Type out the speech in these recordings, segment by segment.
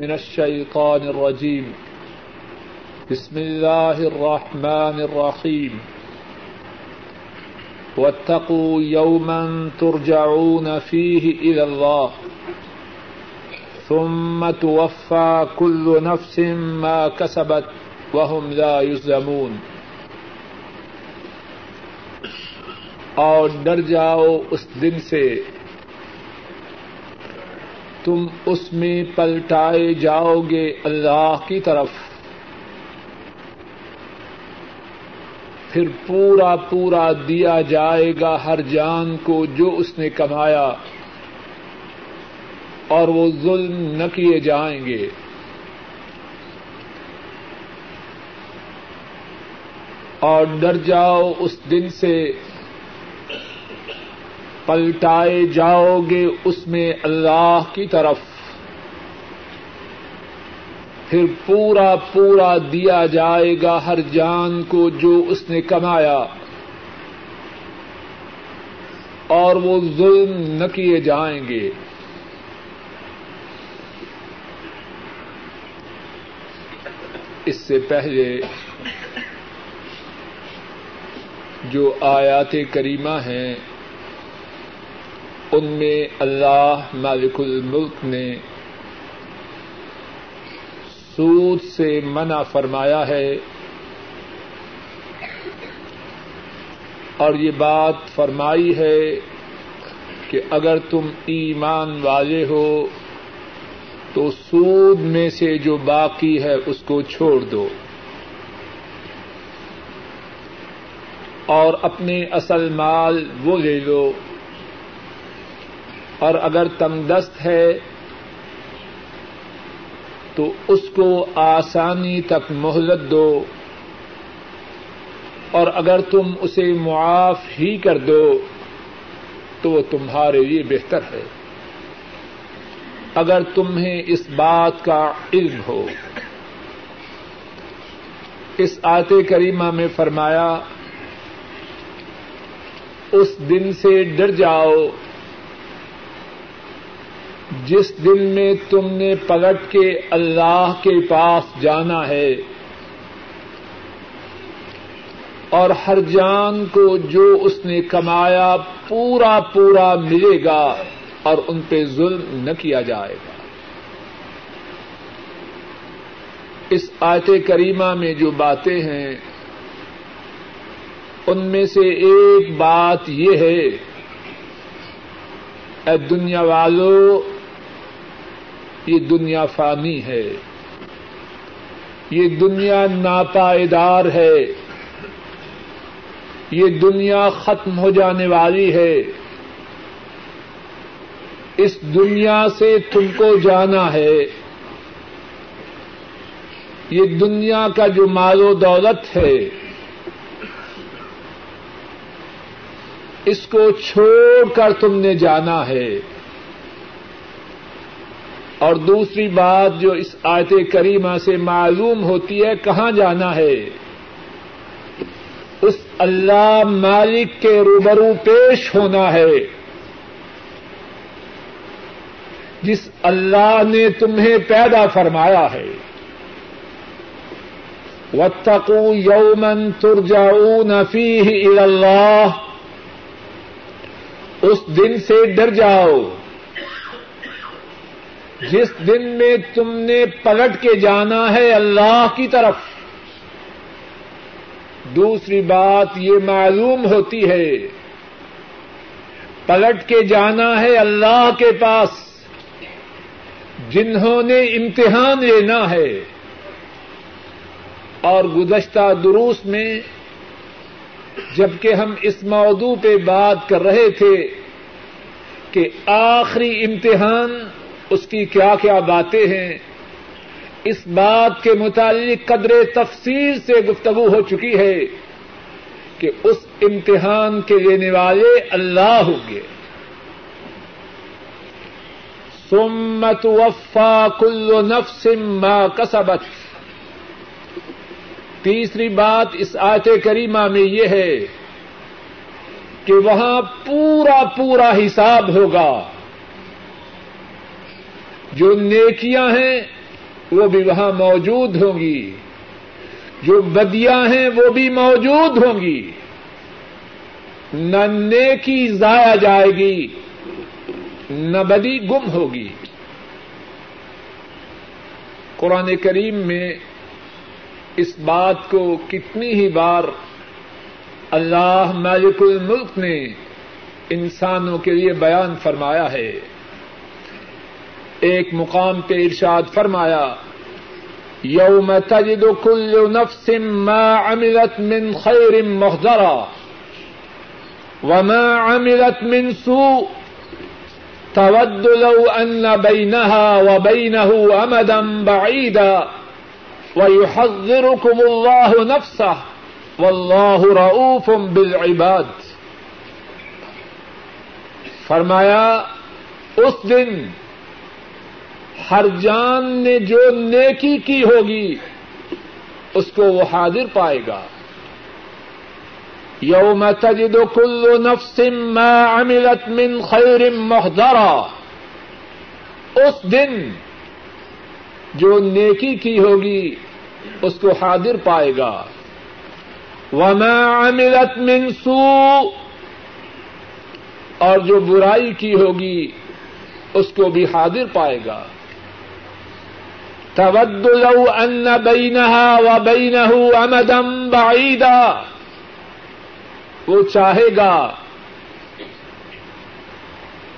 من الشيطان الرجيم. بسم الله الرحمن الرحيم. واتقوا يوما ترجعون فيه إلى الله. ثم توفى كل نفس ما كسبت وهم لا يظلمون. اور ڈر جاؤ اس دن سے تم اس میں پلٹائے جاؤ گے اللہ کی طرف۔ پھر پورا پورا دیا جائے گا ہر جان کو جو اس نے کمایا۔ اور وہ ظلم نہ کیے جائیں گے۔ اور ڈر جاؤ اس دن سے پلٹائے جاؤ گے اس میں اللہ کی طرف۔ پھر پورا پورا دیا جائے گا ہر جان کو جو اس نے کمایا۔ اور وہ ظلم نہ کیے جائیں گے۔ اس سے پہلے جو آیات کریمہ ہیں ان میں اللہ مالک الملک نے سود سے منع فرمایا ہے اور یہ بات فرمائی ہے کہ اگر تم ایمان والے ہو تو سود میں سے جو باقی ہے اس کو چھوڑ دو اور اپنے اصل مال وہ لے لو اور اگر تنگ دست ہے تو اس کو آسانی تک مہلت دو اور اگر تم اسے معاف ہی کر دو تو وہ تمہارے لیے بہتر ہے۔ اگر تمہیں اس بات کا علم ہو۔ اس آت کریمہ میں فرمایا، اس دن سے ڈر جاؤ۔ جس دن میں تم نے پلٹ کے اللہ کے پاس جانا ہے اور ہر جان کو جو اس نے کمایا پورا پورا ملے گا اور ان پہ ظلم نہ کیا جائے گا۔ اس آیت کریمہ میں جو باتیں ہیں، ان میں سے ایک بات یہ ہے، اے دنیا والوں یہ دنیا فانی ہے۔ یہ دنیا ناپائیدار ہے۔ یہ دنیا ختم ہو جانے والی ہے۔ اس دنیا سے تم کو جانا ہے۔ یہ دنیا کا جو مال و دولت ہے، اس کو چھوڑ کر تم نے جانا ہے۔ اور دوسری بات جو اس آیت کریمہ سے معلوم ہوتی ہے، کہاں جانا ہے؟ اس اللہ مالک کے روبرو پیش ہونا ہے۔ جس اللہ نے تمہیں پیدا فرمایا ہے۔ وتقو یومن ترجعون فیہ اللہ۔ اس دن سے ڈر جاؤ۔ جس دن میں تم نے پلٹ کے جانا ہے اللہ کی طرف۔ دوسری بات یہ معلوم ہوتی ہے، پلٹ کے جانا ہے اللہ کے پاس، جنہوں نے امتحان لینا ہے۔ اور گزشتہ دروس میں جبکہ ہم اس موضوع پہ بات کر رہے تھے کہ آخری امتحان اس کی کیا کیا باتیں ہیں؟ اس بات کے متعلق قدر تفصیل سے گفتگو ہو چکی ہے کہ اس امتحان کے لینے والے اللہ ہوں گے۔ سمت وفا کل نفس ما کسبت۔ تیسری بات اس آیت کریمہ میں یہ ہے کہ وہاں پورا پورا حساب ہوگا۔ جو نیکیاں ہیں وہ بھی وہاں موجود ہوں گی جو بدیاں ہیں وہ بھی موجود ہوں گی نہ نیکی ضائع جائے گی نہ بدی گم ہوگی قرآن کریم میں اس بات کو کتنی ہی بار اللہ مالک الملک نے انسانوں کے لیے بیان فرمایا ہے ایک مقام پہ ارشاد فرمایا، یوم تجد کل نفس ما عملت من خیر محضرا وما عملت من سوء، تود لو ان بينها وبينه امدا بعيدا ويحذركم الله نفسه واللہ رعوف بالعباد۔ فرمایا، اس دن ہر جان نے جو نیکی کی ہوگی، اس کو وہ حاضر پائے گا۔ یوم تجد کل نفس ما عملت من خیر محضرا۔ اس دن جو نیکی کی ہوگی، اس کو حاضر پائے گا۔ وما عملت من سوء۔ اور جو برائی کی ہوگی، اس کو بھی حاضر پائے گا۔ تود لو ان بينها وبينه امدا بعيدا۔ وہ چاہے گا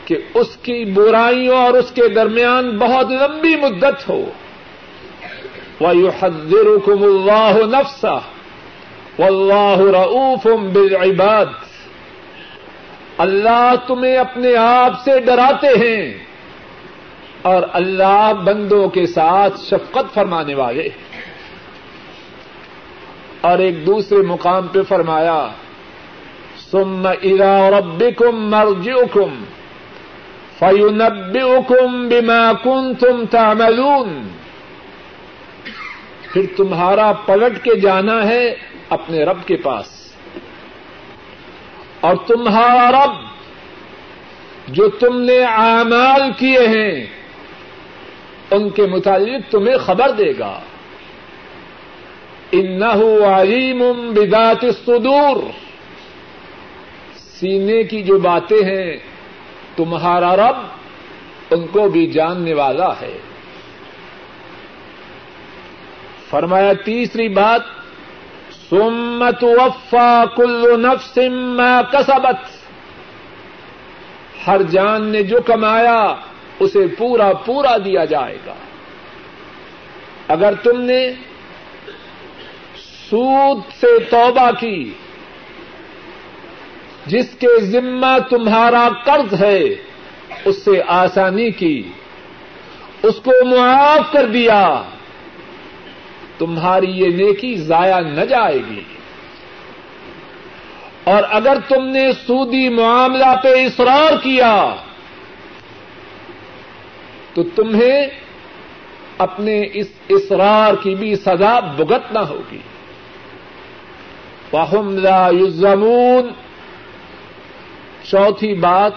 کہ اس کی برائیوں اور اس کے درمیان بہت لمبی مدت ہو۔ وَيُحَذِّرُكُمُ اللَّهُ نَفْسَهُ۔ واللہ رعوف بالعباد۔ اللہ تمہیں اپنے آپ سے ڈراتے ہیں۔ اور اللہ بندوں کے ساتھ شفقت فرمانے والے۔ اور ایک دوسرے مقام پہ فرمایا سم اذا ربکم مرجعکم، فینبئکم بما کنتم تعملون۔ پھر تمہارا پلٹ کے جانا ہے اپنے رب کے پاس۔ اور تمہارا رب جو تم نے اعمال کیے ہیں ان کے متعلق تمہیں خبر دے گا۔ ان علیم بذات الصدور۔ سینے کی جو باتیں ہیں، تمہارا رب ان کو بھی جاننے والا ہے۔ فرمایا، تیسری بات سمت وفا کل نفس ما کسبت۔ ہر جان نے جو کمایا اسے پورا پورا دیا جائے گا۔ اگر تم نے سود سے توبہ کی، جس کے ذمہ تمہارا قرض ہے، اس سے آسانی کی، اس کو معاف کر دیا، تمہاری یہ نیکی ضائع نہ جائے گی۔ اور اگر تم نے سودی معاملہ پہ اصرار کیا تو تمہیں اپنے اس اصرار کی بھی سزا بگتنا ہوگی۔ واہم لا یزمون چوتھی بات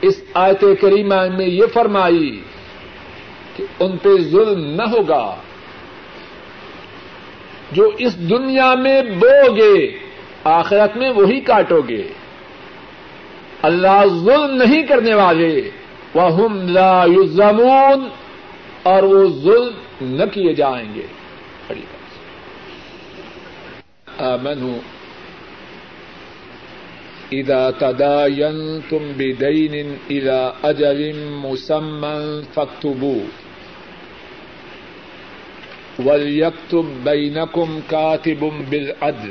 اس آیت کریمہ میں یہ فرمائی کہ ان پہ ظلم نہ ہوگا۔ جو اس دنیا میں بو گے آخرت میں وہی کاٹو گے۔ اللہ ظلم نہیں کرنے والے۔ وہ ہم لا یزمون اور وہ ظلم نہ کیے جائیں گے۔ بڑی آمن ہوں ادا تداینتم بدین اذا اجل مسمى فاكتبوه وليكتب بينكم كاتب بالعدل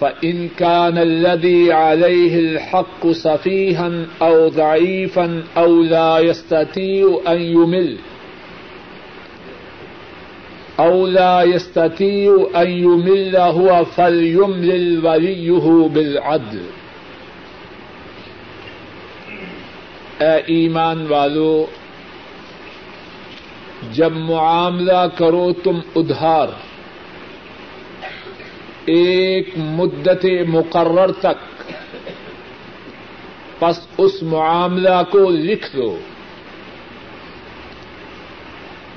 فإن كان الذي عليه الحق سفيها أو ضعيفا أو لا يستطيع أن يمل اولا يستطيع ان يمل هو فليملل وليه بالعدل اے ایمان والو، جب معاملہ کرو تم ادھار ایک مدت مقرر تک۔ پس اس معاملہ کو لکھ دو۔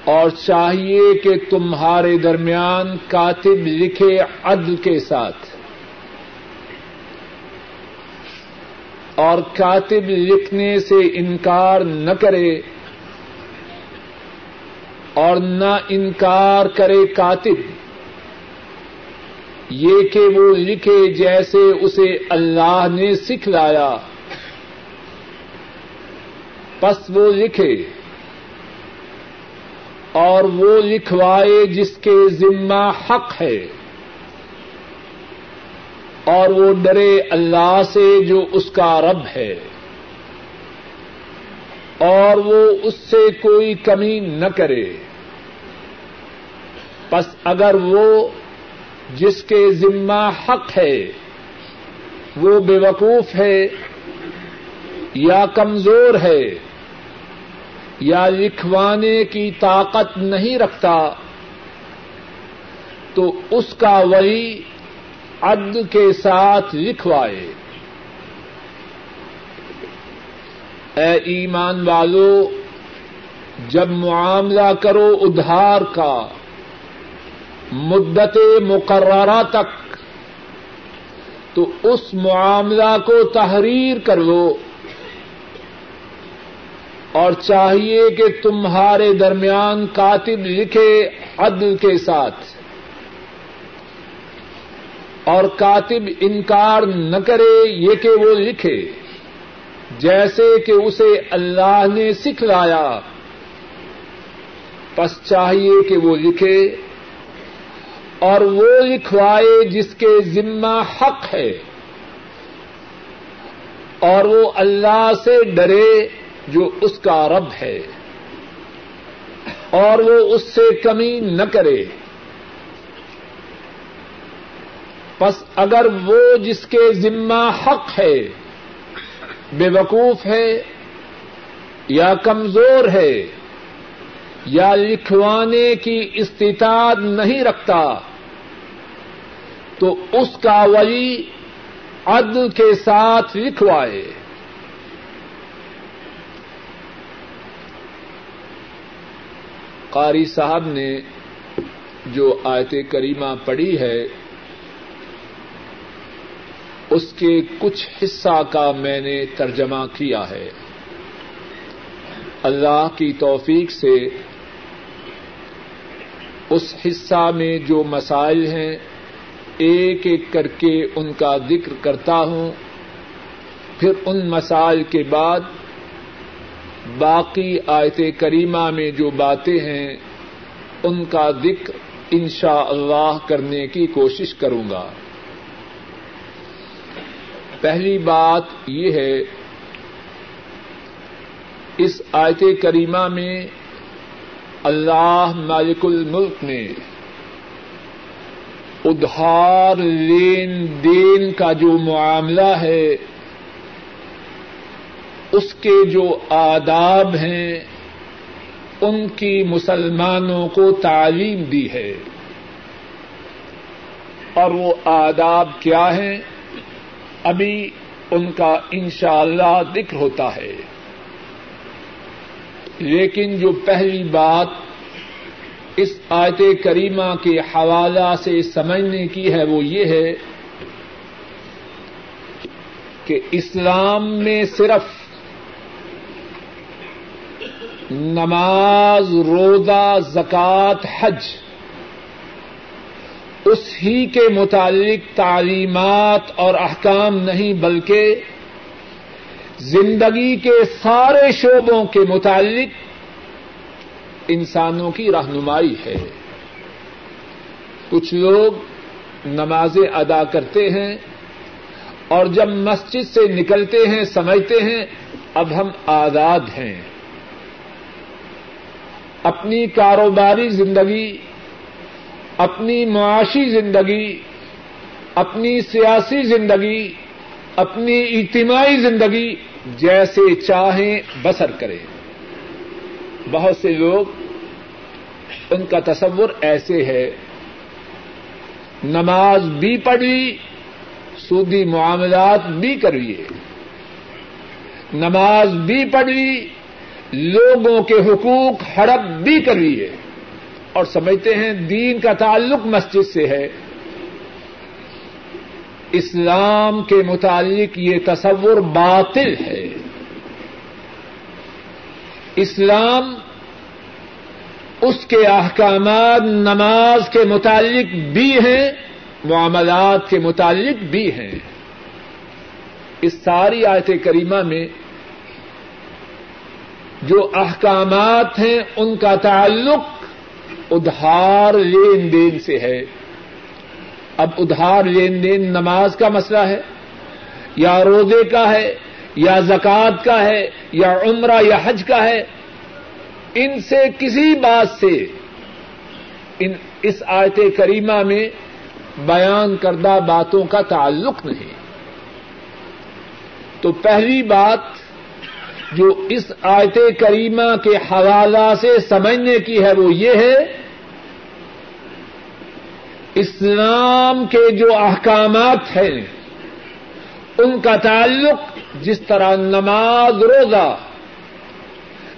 اور چاہیے کہ تمہارے درمیان کاتب لکھے عدل کے ساتھ۔ اور کاتب لکھنے سے انکار نہ کرے۔ اور نہ انکار کرے کاتب۔ یہ کہ وہ لکھے جیسے اسے اللہ نے سکھلایا۔ پس وہ لکھے۔ اور وہ لکھوائے جس کے ذمہ حق ہے۔ اور وہ ڈرے اللہ سے جو اس کا رب ہے۔ اور وہ اس سے کوئی کمی نہ کرے۔ بس اگر وہ جس کے ذمہ حق ہے، وہ بے وقوف ہے یا کمزور ہے، یا لکھوانے کی طاقت نہیں رکھتا، تو اس کا وہی عدل کے ساتھ لکھوائے۔ اے ایمان والو، جب معاملہ کرو ادھار کا مدت مقررہ تک تو اس معاملہ کو تحریر کر لو اور چاہیے کہ تمہارے درمیان کاتب لکھے عدل کے ساتھ اور کاتب انکار نہ کرے یہ کہ وہ لکھے جیسے کہ اسے اللہ نے سکھلایا۔ پس چاہیے کہ وہ لکھے۔ اور وہ لکھوائے جس کے ذمہ حق ہے۔ اور وہ اللہ سے ڈرے جو اس کا رب ہے۔ اور وہ اس سے کمی نہ کرے۔ پس اگر وہ جس کے ذمہ حق ہے، بے وقوف ہے یا کمزور ہے یا لکھوانے کی استطاعت نہیں رکھتا تو اس کا ولی عدل کے ساتھ لکھوائے۔ قاری صاحب نے جو آیت کریمہ پڑھی ہے، اس کے کچھ حصہ کا میں نے ترجمہ کیا ہے۔ اللہ کی توفیق سے اس حصہ میں جو مسائل ہیں ایک ایک کر کے ان کا ذکر کرتا ہوں۔ پھر ان مسائل کے بعد باقی آیت کریمہ میں جو باتیں ہیں، ان کا ذکر انشاء اللہ کرنے کی کوشش کروں گا۔ پہلی بات یہ ہے، اس آیت کریمہ میں اللہ مالک الملک نے ادھار لین دین کا جو معاملہ ہے، اس کے جو آداب ہیں، ان کی مسلمانوں کو تعلیم دی ہے۔ اور وہ آداب کیا ہیں؟ ابھی ان کا انشاءاللہ اللہ ذکر ہوتا ہے۔ لیکن جو پہلی بات اس آیت کریمہ کے حوالہ سے سمجھنے کی ہے وہ یہ ہے کہ اسلام میں صرف نماز، روزہ زکات حج اس ہی کے متعلق تعلیمات اور احکام نہیں بلکہ زندگی کے سارے شعبوں کے متعلق انسانوں کی رہنمائی ہے۔ کچھ لوگ نمازیں ادا کرتے ہیں اور جب مسجد سے نکلتے ہیں، سمجھتے ہیں، اب ہم آزاد ہیں۔ اپنی کاروباری زندگی، اپنی معاشی زندگی، اپنی سیاسی زندگی، اپنی اجتماعی زندگی جیسے چاہیں بسر کرے بہت سے لوگ ان کا تصور ایسے ہے۔ نماز بھی پڑھی، سودی معاملات بھی کریے۔ نماز بھی پڑھی، لوگوں کے حقوق ہڑپ بھی کریے۔ اور سمجھتے ہیں دین کا تعلق مسجد سے ہے۔ اسلام کے متعلق یہ تصور باطل ہے۔ اسلام اس کے احکامات نماز کے متعلق بھی ہیں، معاملات کے متعلق بھی ہیں۔ اس ساری آیت کریمہ میں جو احکامات ہیں، ان کا تعلق ادھار لین دین سے ہے۔ اب ادھار لین دین نماز کا مسئلہ ہے، یا روزے کا ہے، یا زکوٰۃ کا ہے، یا عمرہ یا حج کا ہے۔ ان سے کسی بات سے ان اس آیت کریمہ میں بیان کردہ باتوں کا تعلق نہیں۔ تو پہلی بات جو اس آیت کریمہ کے حوالہ سے سمجھنے کی ہے وہ یہ ہے، اسلام کے جو احکامات ہیں، ان کا تعلق جس طرح نماز، روزہ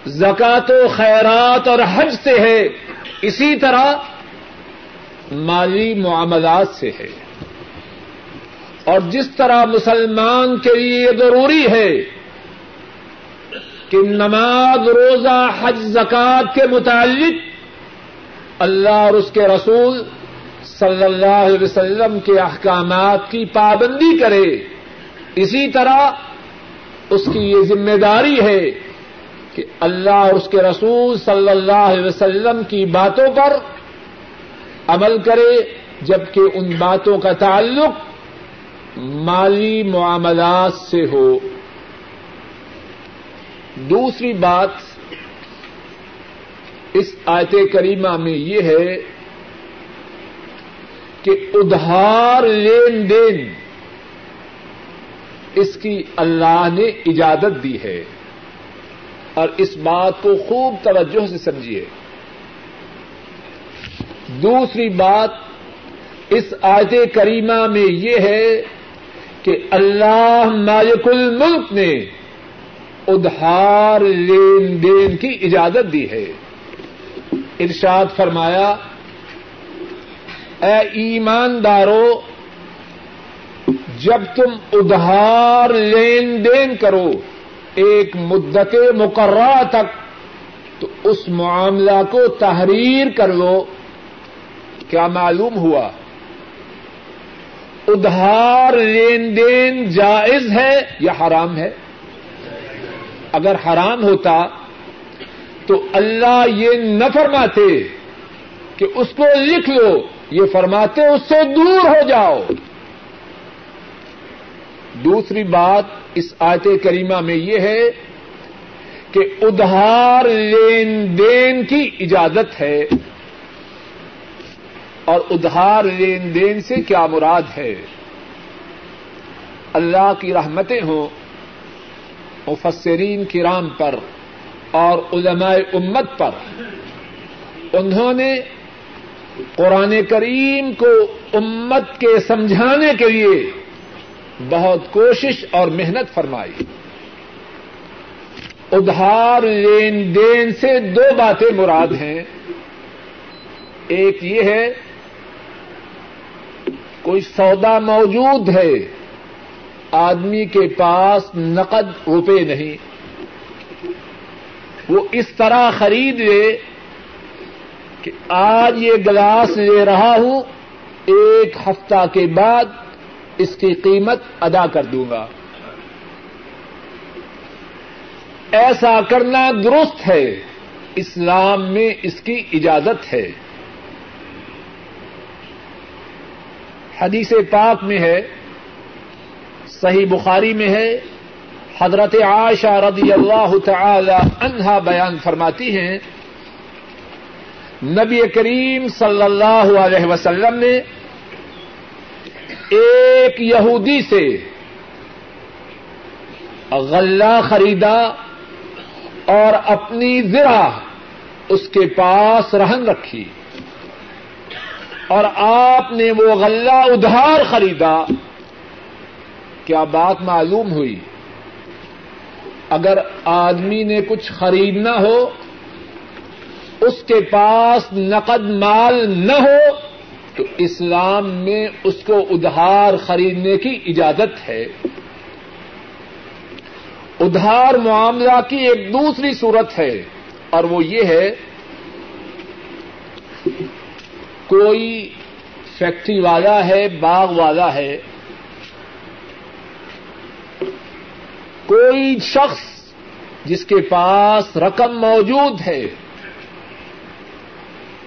زکات و خیرات اور حج سے ہے، اسی طرح مالی معاملات سے ہے۔ اور جس طرح مسلمان کے لیے یہ ضروری ہے کہ نماز، روزہ، حج زکات کے متعلق اللہ اور اس کے رسول صلی اللہ علیہ وسلم کے احکامات کی پابندی کرے، اسی طرح اس کی یہ ذمہ داری ہے کہ اللہ اور اس کے رسول صلی اللہ علیہ وسلم کی باتوں پر عمل کرے، جبکہ ان باتوں کا تعلق مالی معاملات سے ہو۔ دوسری بات اس آیت کریمہ میں یہ ہے کہ ادھار لین دین اس کی اللہ نے اجازت دی ہے۔ اور اس بات کو خوب توجہ سے سمجھیے۔ دوسری بات اس آیت کریمہ میں یہ ہے کہ اللہ مالک الملک نے ادھار لین دین کی اجازت دی ہے۔ ارشاد فرمایا، اے ایماندارو، جب تم ادھار لین دین کرو ایک مدت مقررہ تک تو اس معاملہ کو تحریر کر لو کیا معلوم ہوا۔ ادھار لین دین جائز ہے یا حرام ہے؟ اگر حرام ہوتا تو اللہ یہ نہ فرماتے کہ اس کو لکھ لو، یہ فرماتے اس سے دور ہو جاؤ۔ دوسری بات اس آیت کریمہ میں یہ ہے کہ ادھار لین دین کی اجازت ہے اور ادھار لین دین سے کیا مراد ہے؟ اللہ کی رحمتیں ہوں مفسرین کرام پر اور علماء امت پر۔ انہوں نے قرآن کریم کو امت کے سمجھانے کے لیے بہت کوشش اور محنت فرمائی۔ ادھار لین دین سے دو باتیں مراد ہیں۔ ایک یہ ہے، کوئی سودا موجود ہے، آدمی کے پاس نقد روپے نہیں۔ وہ اس طرح خرید لے کہ آج یہ گلاس لے رہا ہوں، ایک ہفتہ کے بعد اس کی قیمت ادا کر دوں گا۔ ایسا کرنا درست ہے۔ اسلام میں اس کی اجازت ہے۔ حدیث پاک میں ہے، صحیح بخاری میں ہے۔ حضرت عائشہ رضی اللہ تعالی عنہا بیان فرماتی ہیں، نبی کریم صلی اللہ علیہ وسلم نے ایک یہودی سے غلہ خریدا اور اپنی ذرا اس کے پاس رہن رکھی اور آپ نے وہ غلہ ادھار خریدا، کیا بات معلوم ہوئی؟ اگر آدمی نے کچھ خریدنا ہو، اس کے پاس نقد مال نہ ہو تو اسلام میں اس کو ادھار خریدنے کی اجازت ہے۔ ادھار معاملہ کی ایک دوسری صورت ہے اور وہ یہ ہے، کوئی فیکٹری والا ہے، باغ والا ہے، کوئی شخص جس کے پاس رقم موجود ہے۔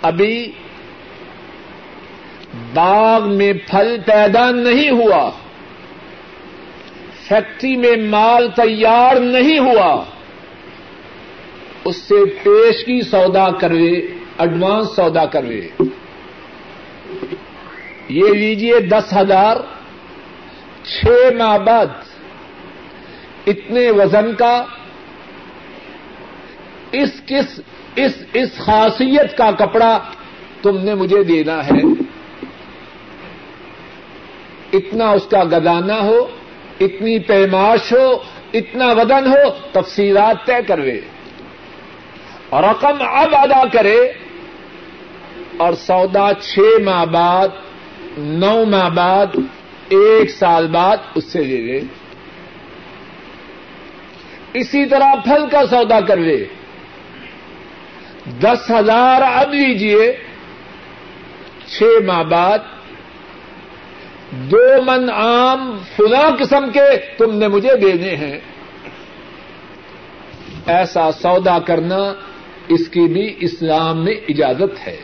ابھی باغ میں پھل پیدا نہیں ہوا۔ فیکٹری میں مال تیار نہیں ہوا۔ اس سے پیش کی سودا کروے، ایڈوانس سودا کروے۔ یہ لیجیے دس ہزار۔ چھ ماہ بعد اتنے وزن کا، اس کس، اس اس خاصیت کا کپڑا تم نے مجھے دینا ہے۔ اتنا اس کا گدانا ہو، اتنی پیماش ہو، اتنا ودن ہو، تفصیلات طے کروے رقم اب ادا کرے۔ اور سودا چھ ماہ بعد، نو ماہ بعد، ایک سال بعد اس سے لے لے۔ اسی طرح پھل کا سودا کروے دس ہزار اب لیجیے چھ ماہ بعد دو من آم فلاں قسم کے تم نے مجھے دینے ہیں۔ ایسا سودا کرنا اس کی بھی اسلام میں اجازت ہے۔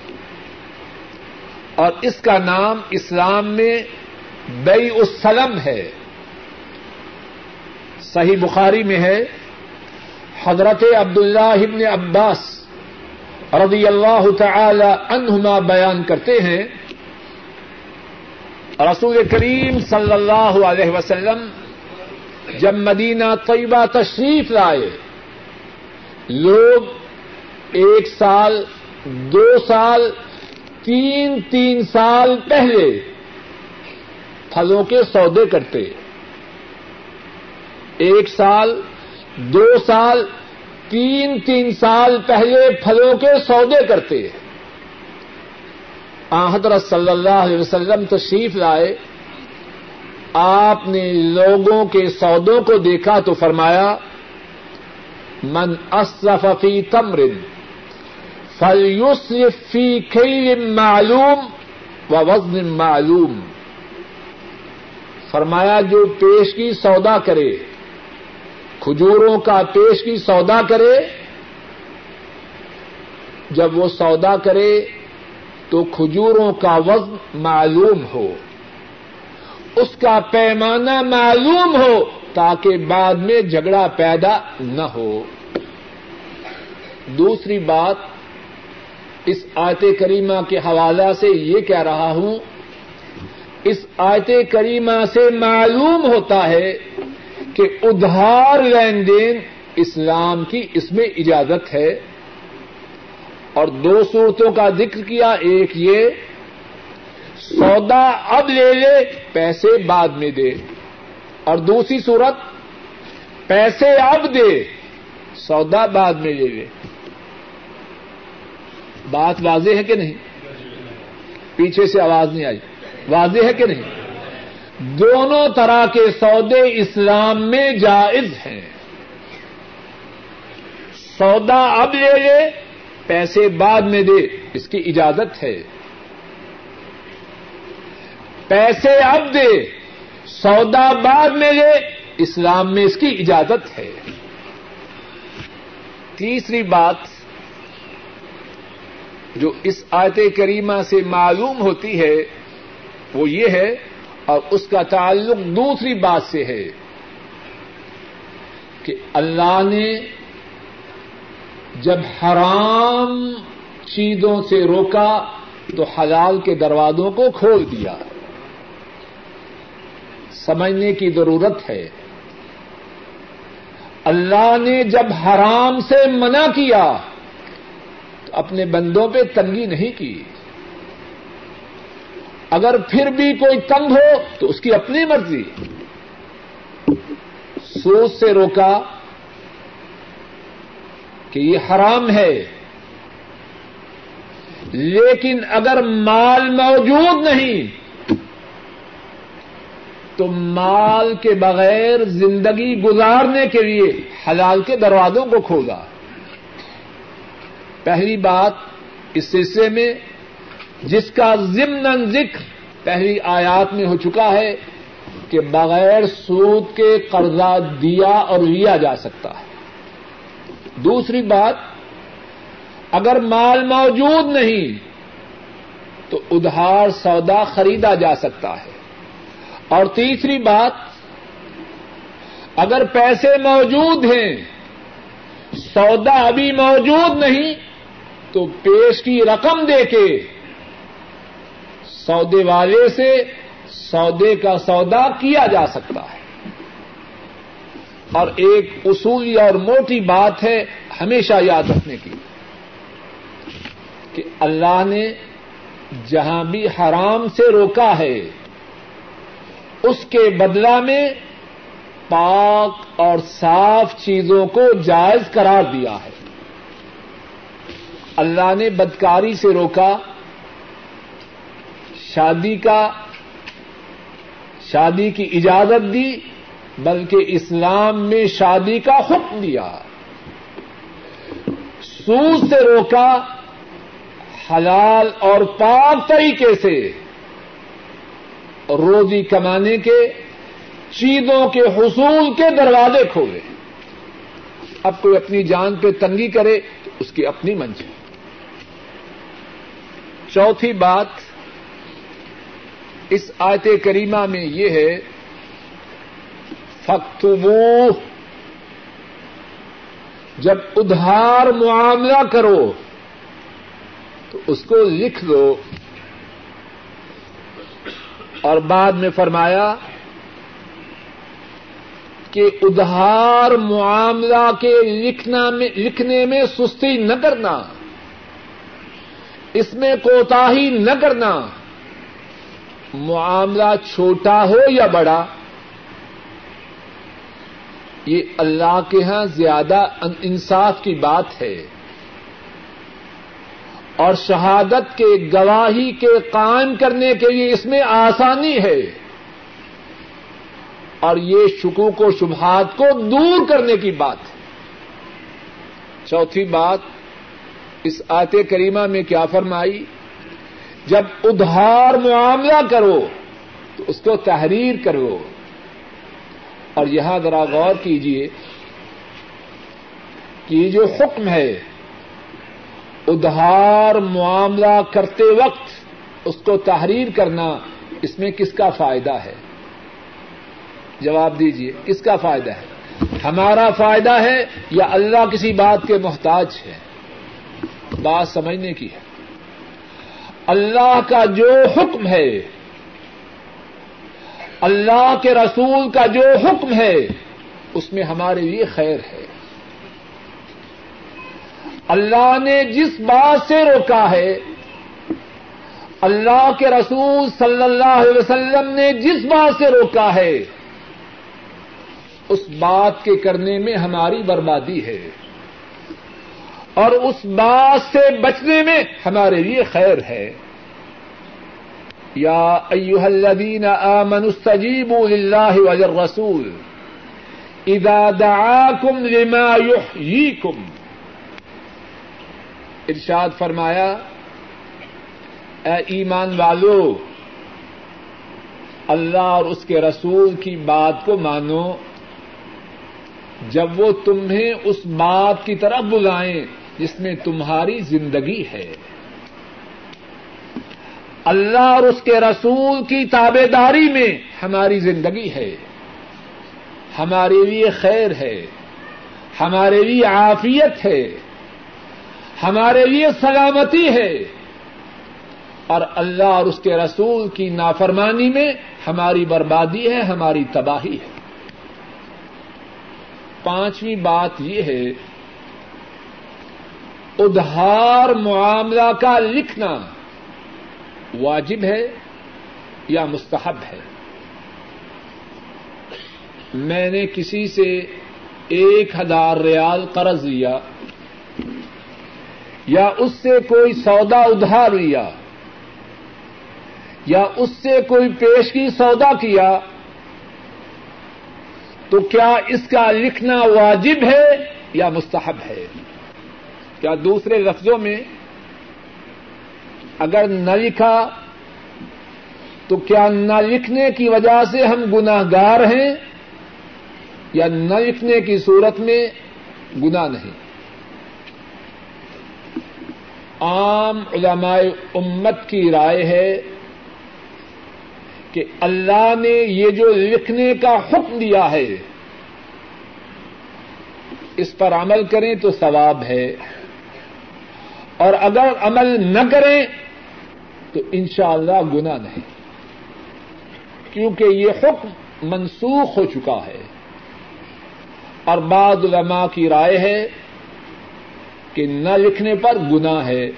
اور اس کا نام اسلام میں بئی السلم ہے۔ صحیح بخاری میں ہے۔ حضرت عبد اللہ عباس رضی اللہ تعالی عنہما بیان کرتے ہیں۔ رسول کریم صلی اللہ علیہ وسلم جب مدینہ طیبہ تشریف لائے، لوگ ایک سال، دو سال، تین تین سال پہلے پھلوں کے سودے کرتے۔ ایک سال، دو سال، تین تین سال پہلے پھلوں کے سودے کرتے۔ حضرت صلی اللہ علیہ وسلم تشریف لائے۔ آپ نے لوگوں کے سودوں کو دیکھا تو فرمایا، من اصرف فی تمر فلیصرف فی خیر معلوم و وزن معلوم۔ فرمایا، جو پیش کی سودا کرے، کھجوروں کا پیش کی سودا کرے، جب وہ سودا کرے تو کھجوروں کا وزن معلوم ہو۔ اس کا پیمانہ معلوم ہو تاکہ بعد میں جھگڑا پیدا نہ ہو۔ دوسری بات، اس آیت کریمہ کے حوالہ سے یہ کہہ رہا ہوں، اس آیت کریمہ سے معلوم ہوتا ہے کہ ادھار لین دین اسلام کی اس میں اجازت ہے۔ اور دو صورتوں کا ذکر کیا، ایک یہ سودا اب لے لے، پیسے بعد میں دے۔ اور دوسری صورت، پیسے اب دے، سودا بعد میں لے لے۔ بات واضح ہے کہ نہیں؟ پیچھے سے آواز نہیں آئی۔ واضح ہے کہ نہیں؟ دونوں طرح کے سودے اسلام میں جائز ہیں۔ سودا اب لے لے پیسے بعد میں دے، اس کی اجازت ہے۔ پیسے اب دے، سودا بعد میں لے، اسلام میں اس کی اجازت ہے۔ تیسری بات جو اس آیت کریمہ سے معلوم ہوتی ہے، وہ یہ ہے اور اس کا تعلق دوسری بات سے ہے کہ اللہ نے جب حرام چیزوں سے روکا تو حلال کے دروازوں کو کھول دیا۔ سمجھنے کی ضرورت ہے۔ اللہ نے جب حرام سے منع کیا تو اپنے بندوں پہ تنگی نہیں کی۔ اگر پھر بھی کوئی تنگ ہو تو اس کی اپنی مرضی۔ سوچ سے روکا کہ یہ حرام ہے۔ لیکن اگر مال موجود نہیں، تو مال کے بغیر زندگی گزارنے کے لیے حلال کے دروازوں کو کھولا۔ پہلی بات اس سلسلے میں، جس کا ضمن ذکر پہلی آیات میں ہو چکا ہے کہ بغیر سود کے قرضہ دیا اور لیا جا سکتا ہے۔ دوسری بات، اگر مال موجود نہیں، تو ادھار سودا خریدا جا سکتا ہے۔ اور تیسری بات، اگر پیسے موجود ہیں، سودا ابھی موجود نہیں، تو پیش کی رقم دے کے سودے والے سے سودے کا سودا کیا جا سکتا ہے۔ اور ایک اصولی اور موٹی بات ہے ہمیشہ یاد رکھنے کی کہ اللہ نے جہاں بھی حرام سے روکا ہے، اس کے بدلہ میں پاک اور صاف چیزوں کو جائز قرار دیا ہے۔ اللہ نے بدکاری سے روکا، شادی کا، شادی کی اجازت دی بلکہ اسلام میں شادی کا حکم دیا۔ سود سے روکا حلال اور پاک طریقے سے۔ روزی کمانے کے، چیزوں کے حصول کے دروازے کھولے۔ اب کوئی اپنی جان پہ تنگی کرے تو اس کی اپنی منزل۔ چوتھی بات اس آیت کریمہ میں یہ ہے فختبو جب ادھار معاملہ کرو، تو اس کو لکھ دو۔ اور بعد میں فرمایا کہ ادھار معاملہ کے لکھنا میں، لکھنے میں سستی نہ کرنا۔ اس میں کوتا ہی نہ کرنا۔ معاملہ چھوٹا ہو یا بڑا یہ اللہ کے ہاں زیادہ انصاف کی بات ہے۔ اور شہادت کے گواہی کے قائم کرنے کے لیے اس میں آسانی ہے۔ اور یہ شکوک و شبہات کو دور کرنے کی بات ہے۔ چوتھی بات، اس آت کریمہ میں کیا فرمائی؟ جب ادھار معاملہ کرو تو اس کو تحریر کرو۔ اور یہاں ذرا غور کیجیے کہ یہ جو حکم ہے، ادھار معاملہ کرتے وقت اس کو تحریر کرنا اس میں کس کا فائدہ ہے؟ جواب دیجیے کس کا فائدہ ہے؟ ہمارا فائدہ ہے یا اللہ کسی بات کے محتاج ہے؟ بات سمجھنے کی ہے۔ اللہ کا جو حکم ہے اللہ کے رسول کا جو حکم ہے، اس میں ہمارے لیے خیر ہے۔ اللہ نے جس بات سے روکا ہے، اللہ کے رسول صلی اللہ علیہ وسلم نے جس بات سے روکا ہے، اس بات کے کرنے میں ہماری بربادی ہے۔ اور اس بات سے بچنے میں ہمارے لیے خیر ہے۔ یا ایوہ الذین آمنوا استجیبوا للہ وللرسول. اذا دعاکم لما یحییکم ارشاد فرمایا، اے ایمان والو، اللہ اور اس کے رسول کی بات کو مانو۔ جب وہ تمہیں اس بات کی طرف بلائیں جس میں تمہاری زندگی ہے۔ اللہ اور اس کے رسول کی تابے داری میں ہماری زندگی ہے، ہمارے لیے خیر ہے، ہمارے لیے عافیت ہے، ہمارے لیے سلامتی ہے۔ اور اللہ اور اس کے رسول کی نافرمانی میں ہماری بربادی ہے، ہماری تباہی ہے۔ پانچویں بات یہ ہے، ادھار معاملہ کا لکھنا۔ واجب ہے یا مستحب ہے؟ میں نے کسی سے ایک ہزار ریال قرض لیا یا اس سے کوئی سودا ادھار لیا یا اس سے کوئی پیش کی سودا کیا، تو کیا اس کا لکھنا واجب ہے یا مستحب ہے؟ کیا دوسرے لفظوں میں اگر نہ لکھا تو کیا نہ لکھنے کی وجہ سے ہم گناہ گار ہیں یا نہ لکھنے کی صورت میں گنا نہیں؟ عام علماء امت کی رائے ہے کہ اللہ نے یہ جو لکھنے کا حکم دیا ہے، اس پر عمل کریں تو ثواب ہے۔ اور اگر عمل نہ کریں تو انشاءاللہ اللہ گنا نہیں۔ کیونکہ یہ حکم منسوخ ہو چکا ہے۔ اور بعض علماء کی رائے ہے کہ نہ لکھنے پر گنا ہے۔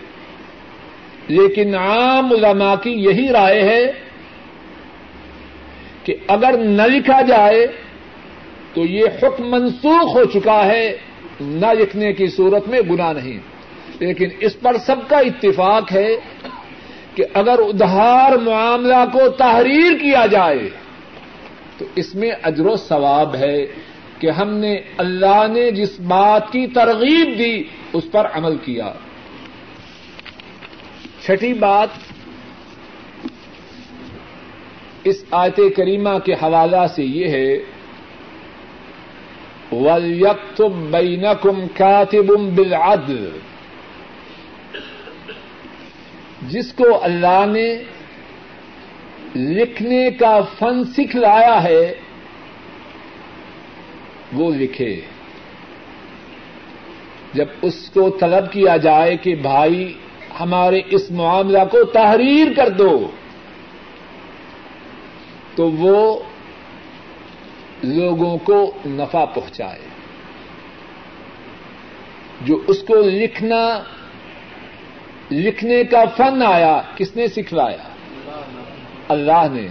لیکن عام علماء کی یہی رائے ہے کہ اگر نہ لکھا جائے تو یہ حکم منسوخ ہو چکا ہے۔ نہ لکھنے کی صورت میں گنا نہیں۔ لیکن اس پر سب کا اتفاق ہے کہ اگر ادھار معاملہ کو تحریر کیا جائے، تو اس میں اجر و ثواب ہے کہ ہم نے اللہ نے جس بات کی ترغیب دی، اس پر عمل کیا۔ چھٹی بات اس آیت کریمہ کے حوالہ سے یہ ہے، وَلْيَكْتُبْ بَيْنَكُمْ كَاتِبٌ بِالْعَدْلِ۔ جس کو اللہ نے لکھنے کا فن سکھلایا ہے، وہ لکھے۔ جب اس کو طلب کیا جائے کہ بھائی ہمارے اس معاملہ کو تحریر کر دو، تو وہ لوگوں کو نفع پہنچائے۔ جو اس کو لکھنا لکھنے کا فن آیا، کس نے سکھلایا؟ اللہ نے۔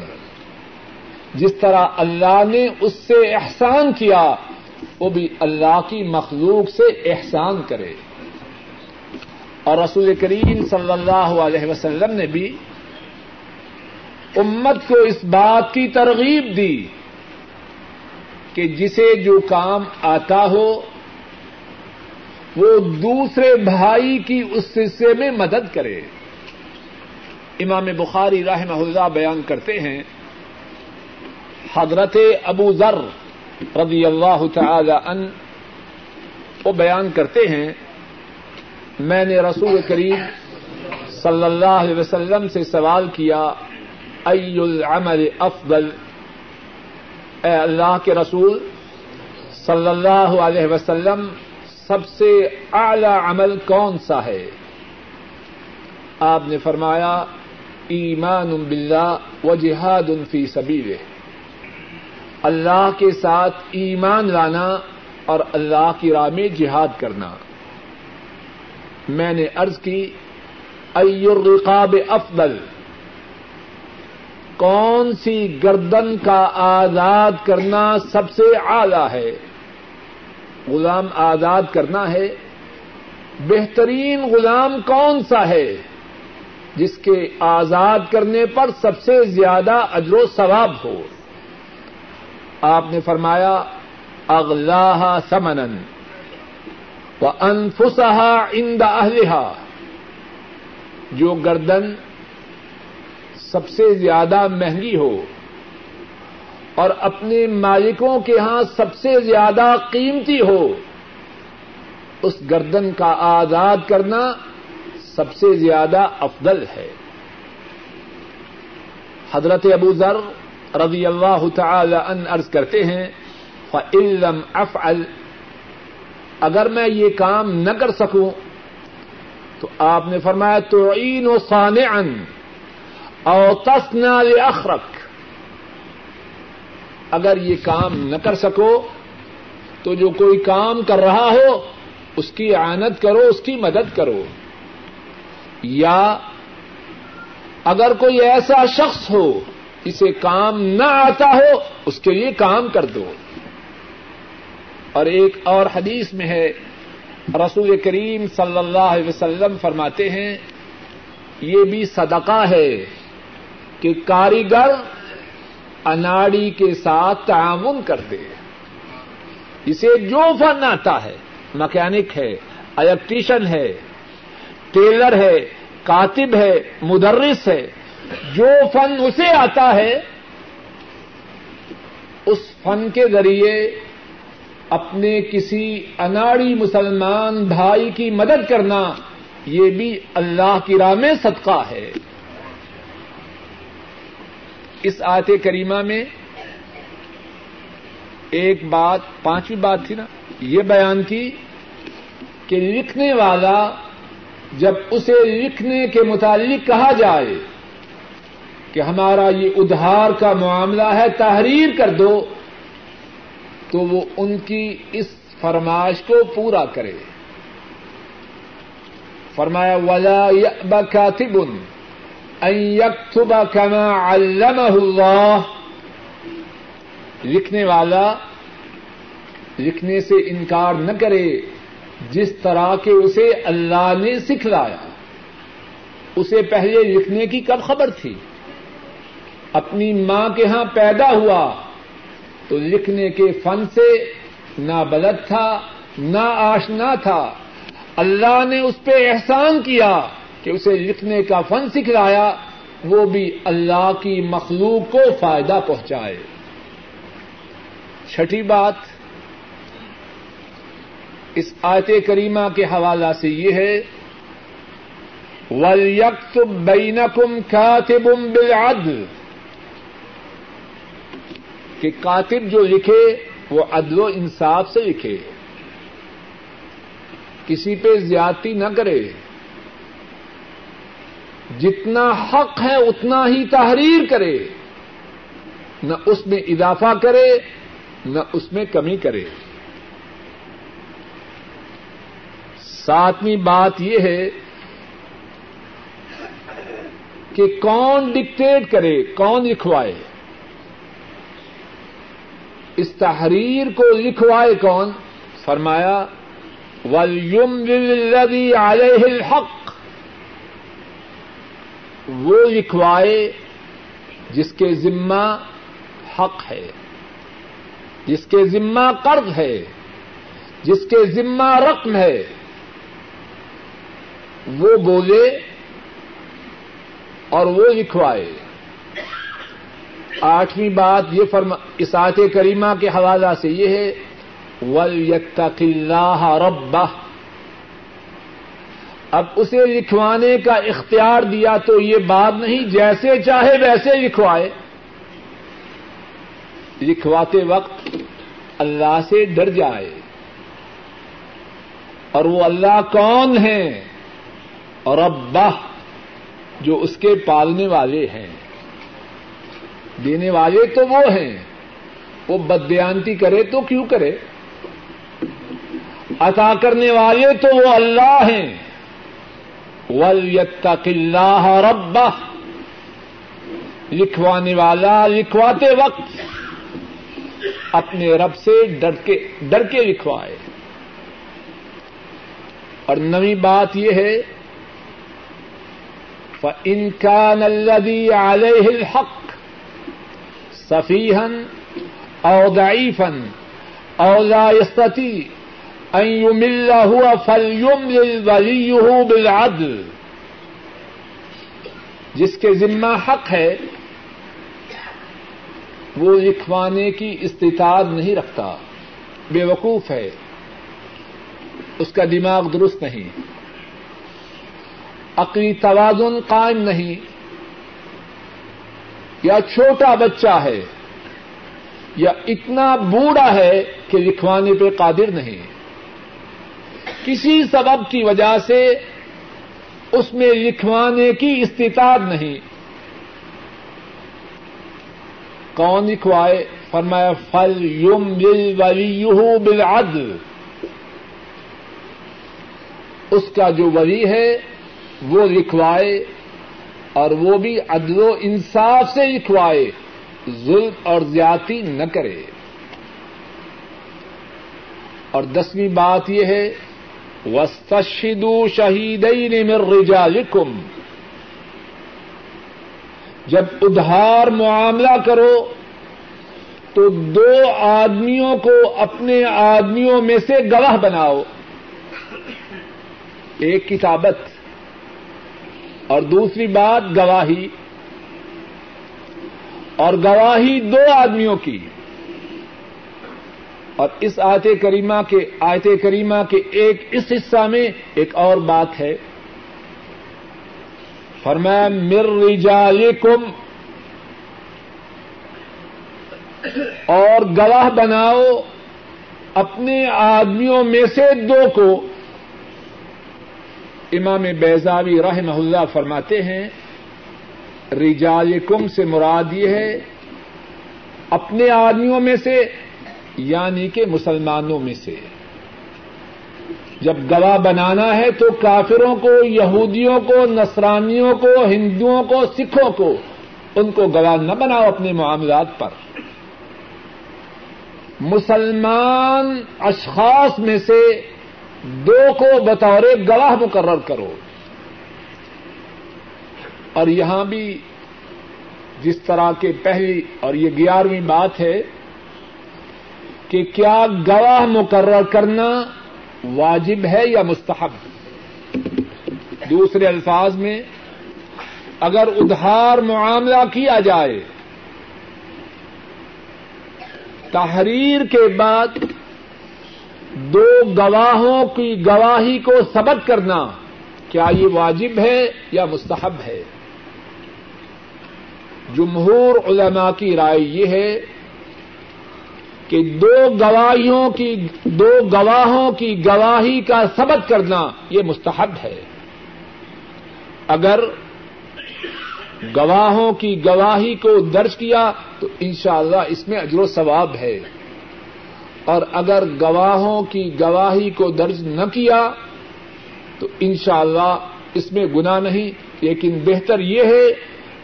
جس طرح اللہ نے اس سے احسان کیا، وہ بھی اللہ کی مخلوق سے احسان کرے۔ اور رسول کریم صلی اللہ علیہ وسلم نے بھی امت کو اس بات کی ترغیب دی کہ جسے جو کام آتا ہو وہ دوسرے بھائی کی اس حصے میں مدد کرے۔ امام بخاری رحمہ اللہ بیان کرتے ہیں، حضرت ابو ذر رضی اللہ تعالی ان وہ بیان کرتے ہیں، میں نے رسول کریم صلی اللہ علیہ وسلم سے سوال کیا ای العمل افضل؟ اے اللہ کے رسول صلی اللہ علیہ وسلم سب سے اعلی عمل کون سا ہے؟ آپ نے فرمایا، ایمان باللہ و جہاد فی سبیل اللہ کے ساتھ ایمان لانا اور اللہ کی راہ میں جہاد کرنا۔ میں نے ارض کی الرقاب افضل۔ کون سی گردن کا آزاد کرنا سب سے اعلی ہے؟ غلام آزاد کرنا ہے، بہترین غلام کون سا ہے جس کے آزاد کرنے پر سب سے زیادہ اجر و ثواب ہو؟ آپ نے فرمایا اغلاح سمن و انفسا اند اہلہا جو گردن سب سے زیادہ مہنگی ہو اور اپنے مالکوں کے ہاں سب سے زیادہ قیمتی ہو۔ اس گردن کا آزاد کرنا سب سے زیادہ افضل ہے۔ حضرت ابو ذر رضی اللہ تعالی ان عرض کرتے ہیں فعلم افعل اگر میں یہ کام نہ کر سکوں، تو آپ نے فرمایا تو عین و سان ان اور تسنا اخرق اگر یہ کام نہ کر سکو تو جو کوئی کام کر رہا ہو، اس کی آنت کرو، اس کی مدد کرو۔ یا اگر کوئی ایسا شخص ہو، اسے کام نہ آتا ہو، اس کے لیے کام کر دو۔ اور ایک اور حدیث میں ہے، رسول کریم صلی اللہ علیہ وسلم فرماتے ہیں، یہ بھی صدقہ ہے کہ کاریگر اناڑی کے ساتھ تعاون کر دے اسے جو فن آتا ہے، مکینک ہے الیکٹریشن ہے، ٹیلر ہے، کاتب ہے، مدرس ہے، جو فن اسے آتا ہے، اس فن کے ذریعے اپنے کسی اناڑی مسلمان بھائی کی مدد کرنا، یہ بھی اللہ کی راہ میں صدقہ ہے۔ اس آیت کریمہ میں ایک بات، پانچویں بات تھی نا، یہ بیان کی کہ لکھنے والا جب اسے لکھنے کے متعلق کہا جائے کہ ہمارا یہ ادھار کا معاملہ ہے، تحریر کر دو، تو وہ ان کی اس فرمائش کو پورا کرے۔ فرمایا، ولا کاتب ان يكتب كما علمه اللہ لکھنے والا لکھنے سے انکار نہ کرے، جس طرح کے اسے اللہ نے سکھلایا۔ اسے پہلے لکھنے کی کب خبر تھی؟ اپنی ماں کے ہاں پیدا ہوا، تو لکھنے کے فن سے نہ بلد تھا، نہ آشنا تھا۔ اللہ نے اس پہ احسان کیا۔ کہ اسے لکھنے کا فن سکھلایا، وہ بھی اللہ کی مخلوق کو فائدہ پہنچائے۔ چھٹی بات اس آیت کریمہ کے حوالہ سے یہ ہے ولیکت بینکم کاتب بالعدل۔ کہ کاتب جو لکھے، وہ عدل و انصاف سے لکھے۔ کسی پہ زیادتی نہ کرے۔ جتنا حق ہے اتنا ہی تحریر کرے نہ اس میں اضافہ کرے نہ اس میں کمی کرے ساتویں بات یہ ہے کہ کون ڈکٹیٹ کرے، کون لکھوائے؟ اس تحریر کو لکھوائے کون؟ فرمایا ولیم علیہ الحق وہ لکھوائے جس کے ذمہ حق ہے، جس کے ذمہ قرض ہے، جس کے ذمہ رقم ہے۔ وہ بولے اور وہ لکھوائے۔ آٹھویں بات یہ فرما اسات کریمہ کے حوالہ سے یہ ہے ول اللہ ربہ اب اسے لکھوانے کا اختیار دیا تو یہ بات نہیں، جیسے چاہے ویسے لکھوائے۔ لکھواتے وقت اللہ سے ڈر جائے۔ اور وہ اللہ کون ہے اور ابا جو اس کے پالنے والے ہیں۔ دینے والے تو وہ ہیں۔ وہ بدیانتی کرے تو کیوں کرے؟ عطا کرنے والے تو وہ اللہ ہیں۔ ولیتق اللہ ربہ لکھوانے والا لکھواتے وقت اپنے رب سے ڈر کے ڈر کے لکھوائے۔ اور نوی بات یہ ہے ان کا نلدی علیہ الحق سفیحن او ضعیفن او ان يمل هو بالعدل. جس کے ذمہ حق ہے، وہ لکھوانے کی استطاعت نہیں رکھتا، بے وقوف ہے، اس کا دماغ درست نہیں، عقلی توازن قائم نہیں، یا چھوٹا بچہ ہے، یا اتنا بوڑھا ہے کہ لکھوانے پہ قادر نہیں۔ کسی سبب کی وجہ سے اس میں لکھوانے کی استطاعت نہیں۔ کون لکھوائے؟ فرمایا، فل یوم بل ولی بالعدل اس کا جو ولی ہے، وہ لکھوائے اور وہ بھی عدل و انصاف سے لکھوائے، ظلم اور زیادتی نہ کرے۔ اور دسویں بات یہ ہے وسطو شہید رجالکم۔ جب ادھار معاملہ کرو، تو دو آدمیوں کو اپنے آدمیوں میں سے گواہ بناؤ۔ ایک کتابت اور دوسری بات گواہی۔ اور گواہی دو آدمیوں کی۔ اور اس آیت کریمہ کے آیت کریمہ کے ایک اس حصہ میں ایک اور بات ہے۔ فرمایا مر رجالکم، اور گواہ بناؤ اپنے آدمیوں میں سے دو کو۔ امام بیزاوی رحمہ اللہ فرماتے ہیں، رجالکم سے مراد یہ ہے، اپنے آدمیوں میں سے یعنی کہ مسلمانوں میں سے۔ جب گواہ بنانا ہے تو کافروں کو، یہودیوں کو، نصرانیوں کو، ہندوؤں کو، سکھوں کو، ان کو گواہ نہ بناؤ اپنے معاملات پر۔ مسلمان اشخاص میں سے دو کو بطور گواہ مقرر کرو۔ اور یہاں بھی جس طرح کے پہلی اور یہ گیارہویں بات ہے کہ کیا گواہ مقرر کرنا واجب ہے یا مستحب؟ دوسرے الفاظ میں، اگر ادھار معاملہ کیا جائے، تحریر کے بعد دو گواہوں کی گواہی کو سبق کرنا، کیا یہ واجب ہے یا مستحب ہے؟ جمہور علماء کی رائے یہ ہے کہ دو گواہیوں کی دو گواہوں کی گواہی کا سبق کرنا یہ مستحب ہے۔ اگر گواہوں کی گواہی کو درج کیا تو انشاءاللہ اس میں اجر و ثواب ہے۔ اور اگر گواہوں کی گواہی کو درج نہ کیا تو انشاءاللہ اللہ اس میں گنا نہیں، لیکن بہتر یہ ہے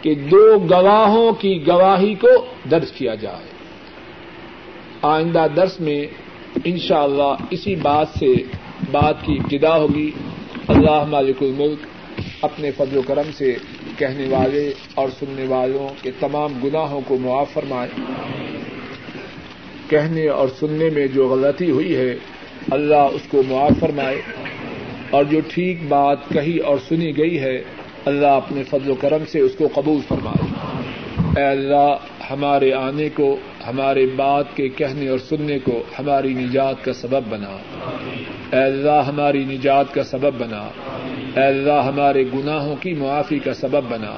کہ دو گواہوں کی گواہی کو درج کیا جائے۔ آئندہ درس میں انشاءاللہ اللہ اسی بات سے بات کی ابتدا ہوگی۔ اللہ مالک الملک اپنے فضل و کرم سے کہنے والے اور سننے والوں کے تمام گناہوں کو معاف فرمائے۔ کہنے اور سننے میں جو غلطی ہوئی ہے، اللہ اس کو معاف فرمائے۔ اور جو ٹھیک بات کہی اور سنی گئی ہے، اللہ اپنے فضل و کرم سے اس کو قبول فرمائے۔ اے اللہ، ہمارے آنے کو ہمارے بات کے کہنے اور سننے کو ہماری نجات کا سبب بنا۔ اے اللہ، ہماری نجات کا سبب بنا۔ اے اللہ، ہمارے گناہوں کی معافی کا سبب بنا۔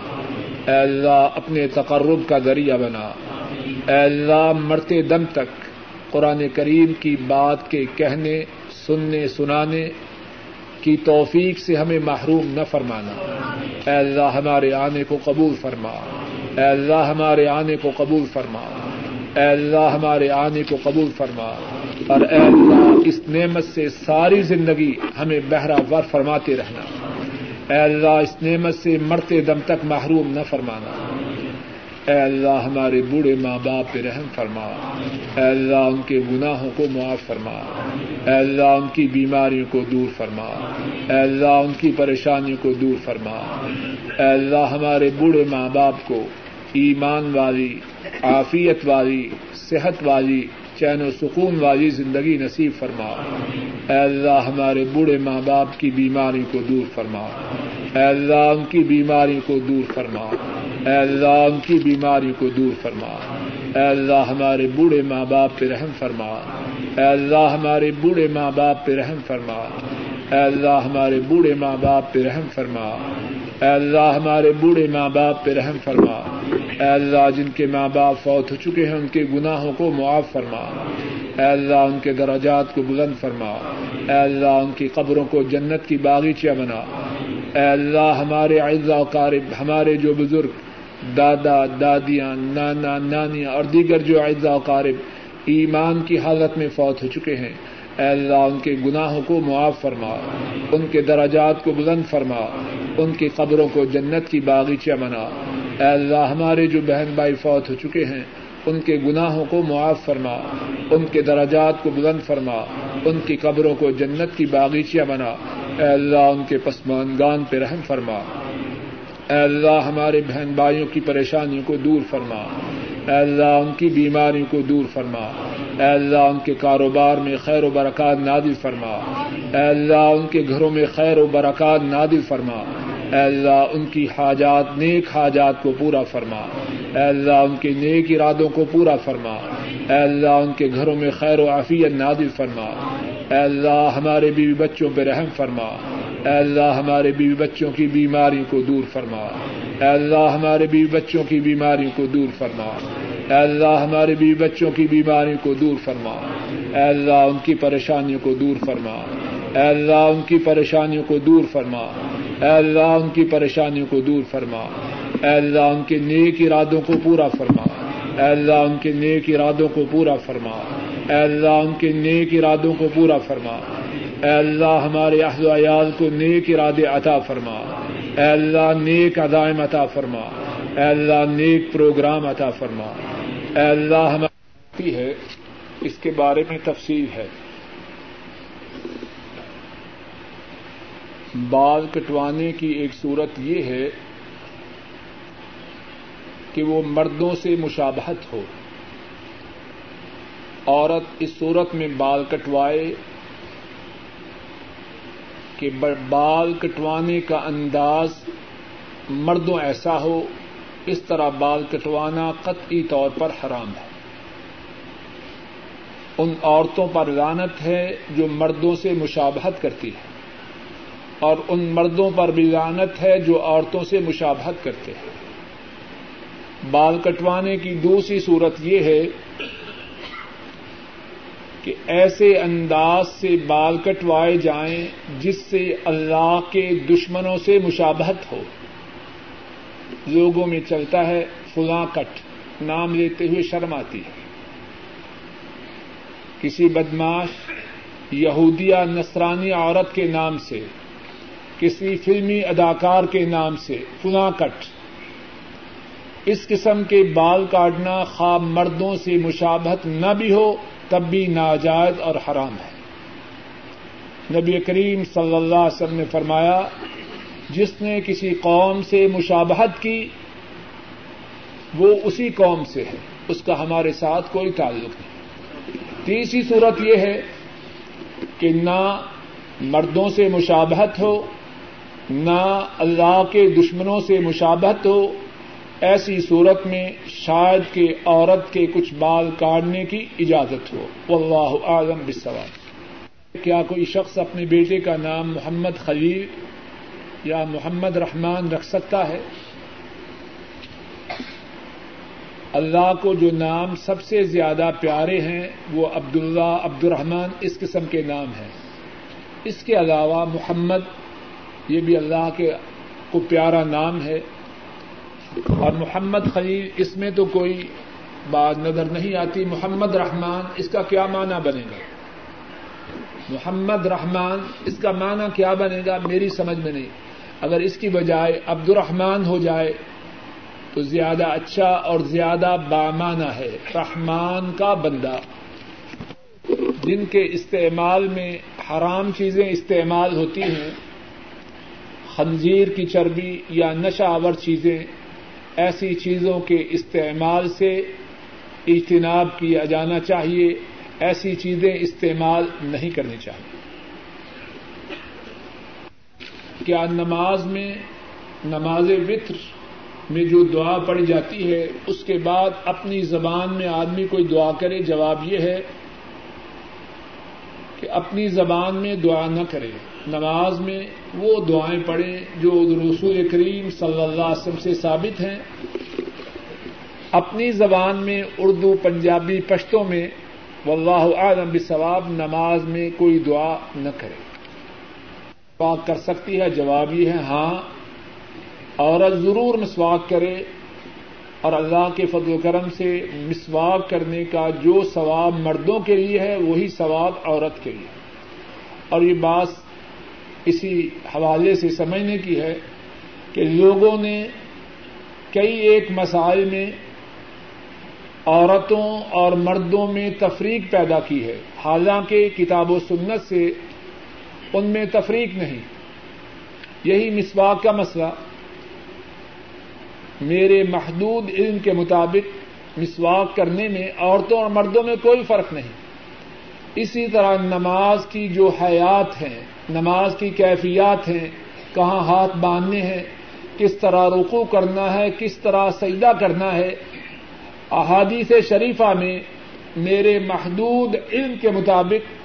اے اللہ، اپنے تقرب کا ذریعہ بنا۔ اے اللہ، مرتے دم تک قرآن کریم کی بات کے کہنے، سننے، سنانے کی توفیق سے ہمیں محروم نہ فرمانا۔ اے اللہ، ہمارے آنے کو قبول فرما۔ اے اللہ، ہمارے آنے کو قبول فرما۔ اے اللہ ہمارے آنے کو قبول فرما اور اے اللہ اس نعمت سے ساری زندگی ہمیں بہرا ور فرماتے رہنا۔ اے اللہ اس نعمت سے مرتے دم تک محروم نہ فرمانا۔ اے اللہ ہمارے بوڑھے ماں باپ پہ رحم فرما۔ اے اللہ ان کے گناہوں کو معاف فرما۔ اے اللہ ان کی بیماریوں کو دور فرما۔ اے اللہ ان کی پریشانیوں کو دور فرما۔ اے اللہ ہمارے بوڑھے ماں باپ کو ایمان والی، عافیت والی، صحت والی، چین و سکون والی زندگی نصیب فرما۔ اے اللہ، ہمارے بوڑھے ماں باپ کی بیماری کو دور فرما۔ اے اللہ، ان کی بیماری کو دور فرما۔ اے اللہ، ان کی بیماری کو دور فرما۔ اے اللہ، ہمارے بوڑھے ماں باپ پہ رحم فرما۔ اے اللہ، ہمارے بوڑھے ماں باپ پہ رحم فرما۔ اے اللہ ہمارے بوڑھے ماں باپ پہ رحم فرما۔ اے اللہ ہمارے بوڑھے ماں باپ پہ رحم فرما۔ اے اللہ جن کے ماں باپ فوت ہو چکے ہیں، ان کے گناہوں کو معاف فرما۔ اے اللہ ان کے دراجات کو بلند فرما۔ اے اللہ ان کی قبروں کو جنت کی باغیچہ بنا۔ اے اللہ ہمارے اعزا و قارب، ہمارے جو بزرگ، دادا، دادیاں، نانا، نانیاں اور دیگر جو اعزا و قارب، ایمان کی حالت میں فوت ہو چکے ہیں۔ اے اللہ، ان کے گناہوں کو معاف فرما، ان کے دراجات کو بلند فرما، ان کی قبروں کو جنت کی باغیچہ بنا۔ اے اللہ، ہمارے جو بہن بھائی فوت ہو چکے ہیں، ان کے گناہوں کو معاف فرما، ان کے دراجات کو بلند فرما، ان کی قبروں کو جنت کی باغیچہ بنا۔ اے اللہ، ان کے پسمانگان پہ رحم فرما۔ اے اللہ، ہمارے بہن بھائیوں کی پریشانیوں کو دور فرما۔ اے اللہ ان کی بیماریوں کو دور فرما۔ اے اللہ ان کے کاروبار میں خیر و برکات نادل فرما۔ اے اللہ ان کے گھروں میں خیر و برکات نادل فرما۔ اے اللہ ان کی حاجات، نیک حاجات کو پورا فرما۔ اے اللہ ان کے نیک ارادوں کو پورا فرما۔ اے اللہ ان کے گھروں میں خیر و عافیت نادل فرما۔ اے اللہ ہمارے بیوی بچوں پہ رحم فرما۔ اے اللہ ہمارے بیوی بچوں کی بیماریوں کو دور فرما۔ اے اللہ ہمارے بیوی بچوں کی بیماریوں کو دور فرما۔ اے اللہ ہمارے بیوی بچوں کی بیماریوں کو دور فرما۔ اے اللہ ان کی پریشانیوں کو دور فرما۔ اے اللہ ان کی پریشانیوں کو دور فرما۔ اے اللہ ان کی پریشانیوں کو دور فرما۔ اے اللہ ان کے نیک ارادوں کو پورا فرما۔ اے اللہ ان کے نیک ارادوں کو پورا فرما۔ اے اللہ ان کے نیک ارادوں کو پورا فرما۔ اے اللہ ہمارے اہل و عیال کو نیک ارادے عطا فرما۔ اے اللہ نیک ادائم عطا فرما. اے اللہ نیک پروگرام عطا فرما. اے اللہ ہماری ہے. اس کے بارے میں تفصیل ہے. بال کٹوانے کی ایک صورت یہ ہے کہ وہ مردوں سے مشابہت ہو. عورت اس صورت میں بال کٹوائے کہ بال کٹوانے کا انداز مردوں ایسا ہو، اس طرح بال کٹوانا قطعی طور پر حرام ہے۔ ان عورتوں پر لانت ہے جو مردوں سے مشابہت کرتی ہے، اور ان مردوں پر بھی لانت ہے جو عورتوں سے مشابہت کرتے ہیں۔ بال کٹوانے کی دوسری صورت یہ ہے کہ ایسے انداز سے بال کٹوائے جائیں جس سے اللہ کے دشمنوں سے مشابہت ہو۔ لوگوں میں چلتا ہے فلاں کٹ، نام لیتے ہوئے شرم آتی ہے۔ کسی بدماش یہودیہ نصرانی عورت کے نام سے، کسی فلمی اداکار کے نام سے فلاں کٹ۔ اس قسم کے بال کاٹنا خواب مردوں سے مشابہت نہ بھی ہو تب بھی ناجائز اور حرام ہے۔ نبی کریم صلی اللہ علیہ وسلم نے فرمایا، جس نے کسی قوم سے مشابہت کی، وہ اسی قوم سے ہے، اس کا ہمارے ساتھ کوئی تعلق نہیں۔ تیسری صورت یہ ہے کہ نہ مردوں سے مشابہت ہو، نہ اللہ کے دشمنوں سے مشابہت ہو ایسی صورت میں شاید کہ عورت کے کچھ بال کاٹنے کی اجازت ہو۔ واللہ اعلم بالصواب۔ کیا کوئی شخص اپنے بیٹے کا نام محمد خلیل یا محمد رحمان رکھ سکتا ہے؟ اللہ کو جو نام سب سے زیادہ پیارے ہیں، وہ عبد اللہ عبد الرحمان اس قسم کے نام ہیں۔ اس کے علاوہ محمد، یہ بھی اللہ کے کو پیارا نام ہے۔ اور محمد خلیل، اس میں تو کوئی بات نظر نہیں آتی۔ محمد رحمان، اس کا کیا معنی بنے گا؟ محمد رحمان، اس کا معنی کیا بنے گا؟ میری سمجھ میں نہیں۔ اگر اس کی بجائے عبد الرحمان ہو جائے، تو زیادہ اچھا اور زیادہ بامانہ ہے۔ رحمان کا بندہ۔ جن کے استعمال میں حرام چیزیں استعمال ہوتی ہیں، خنزیر کی چربی یا نشہ آور چیزیں ایسی چیزوں کے استعمال سے اجتناب کیا جانا چاہیے، ایسی چیزیں استعمال نہیں کرنی چاہیے۔ کیا نماز میں نماز وطر میں جو دعا پڑی جاتی ہے، اس کے بعد اپنی زبان میں آدمی کوئی دعا کرے، جواب یہ ہے کہ اپنی زبان میں دعا نہ کرے۔ نماز میں وہ دعائیں پڑھیں جو رسول کریم صلی اللہ علیہ وسلم سے ثابت ہیں۔ اپنی زبان میں اردو، پنجابی پشتوں میں واللہ اعلم بثواب نماز میں کوئی دعا نہ کرے۔ مسواک کر سکتی ہے، جواب یہ ہے ہاں۔ عورت ضرور مسواک کرے اور اللہ کے فضل و کرم سے مسواک کرنے کا جو ثواب مردوں کے لیے ہے، وہی ثواب عورت کے لیے۔ اور یہ بات اسی حوالے سے سمجھنے کی ہے کہ لوگوں نے کئی ایک مسائل میں عورتوں اور مردوں میں تفریق پیدا کی ہے۔ حالانکہ کتاب و سنت سے ان میں تفریق نہیں۔ یہی مسواک کا مسئلہ۔ میرے محدود علم کے مطابق مسواک کرنے میں عورتوں اور مردوں میں کوئی فرق نہیں۔ اسی طرح نماز کی جو حیات ہیں نماز کی کیفیات ہیں، کہاں ہاتھ باندھنے ہیں، کس طرح رکو کرنا ہے، کس طرح سجدہ کرنا ہے۔ احادیث شریفہ میں میرے محدود علم کے مطابق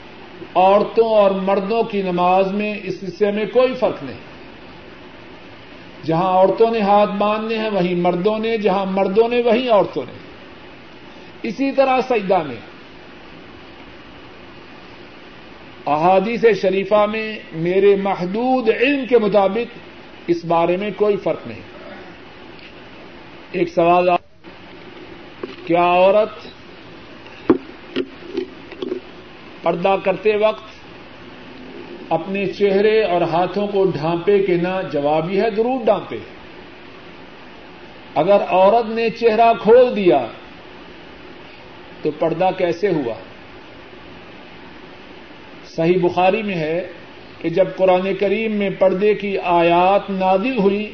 عورتوں اور مردوں کی نماز میں اس حصے میں کوئی فرق نہیں۔ جہاں عورتوں نے ہاتھ باندھنے ہیں وہیں مردوں نے، جہاں مردوں نے وہیں عورتوں نے۔ اسی طرح سجدہ میں احادیث شریفہ میں میرے محدود علم کے مطابق اس بارے میں کوئی فرق نہیں۔ ایک سوال کیا عورت پردہ کرتے وقت اپنے چہرے اور ہاتھوں کو ڈھانپے کے نہ جوابی ہے ضرور ڈھانپے۔ اگر عورت نے چہرہ کھول دیا تو پردہ کیسے ہوا؟ صحیح بخاری میں ہے کہ جب قرآن کریم میں پردے کی آیات نازل ہوئی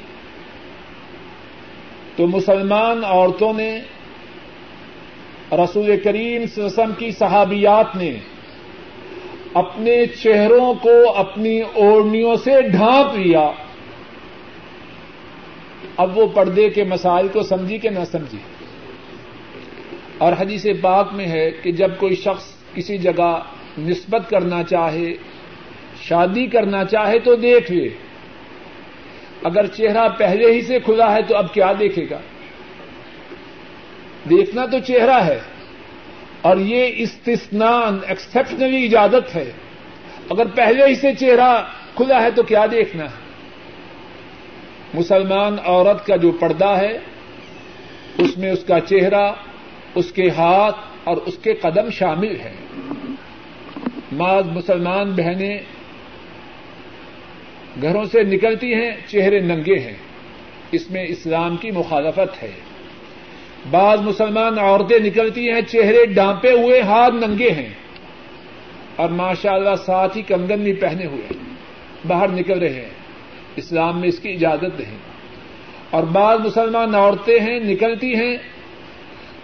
تو مسلمان عورتوں نے رسول کریم سسم کی صحابیات نے اپنے چہروں کو اپنی اوڑھنیوں سے ڈھانپ لیا۔ اب وہ پردے کے مسائل کو سمجھی کہ نہ سمجھی۔ اور حدیث پاک میں ہے کہ جب کوئی شخص کسی جگہ نسبت کرنا چاہے، شادی کرنا چاہے تو دیکھ لے۔ اگر چہرہ پہلے ہی سے کھلا ہے تو اب کیا دیکھے گا؟ دیکھنا تو چہرہ ہے۔ اور یہ استثنان ایکسپشنلی اجازت ہے۔ اگر پہلے ہی سے چہرہ کھلا ہے تو کیا دیکھنا ہے؟ مسلمان عورت کا جو پردہ ہے، اس میں اس کا چہرہ، اس کے ہاتھ اور اس کے قدم شامل ہیں۔ بعض مسلمان بہنیں گھروں سے نکلتی ہیں، چہرے ننگے ہیں۔ اس میں اسلام کی مخالفت ہے۔ بعض مسلمان عورتیں نکلتی ہیں، چہرے ڈانپے ہوئے، ہاتھ ننگے ہیں۔ اور ماشاء اللہ ساتھ ہی کنگن بھی پہنے ہوئے باہر نکل رہے ہیں۔ اسلام میں اس کی اجازت نہیں۔ اور بعض مسلمان عورتیں ہیں، نکلتی ہیں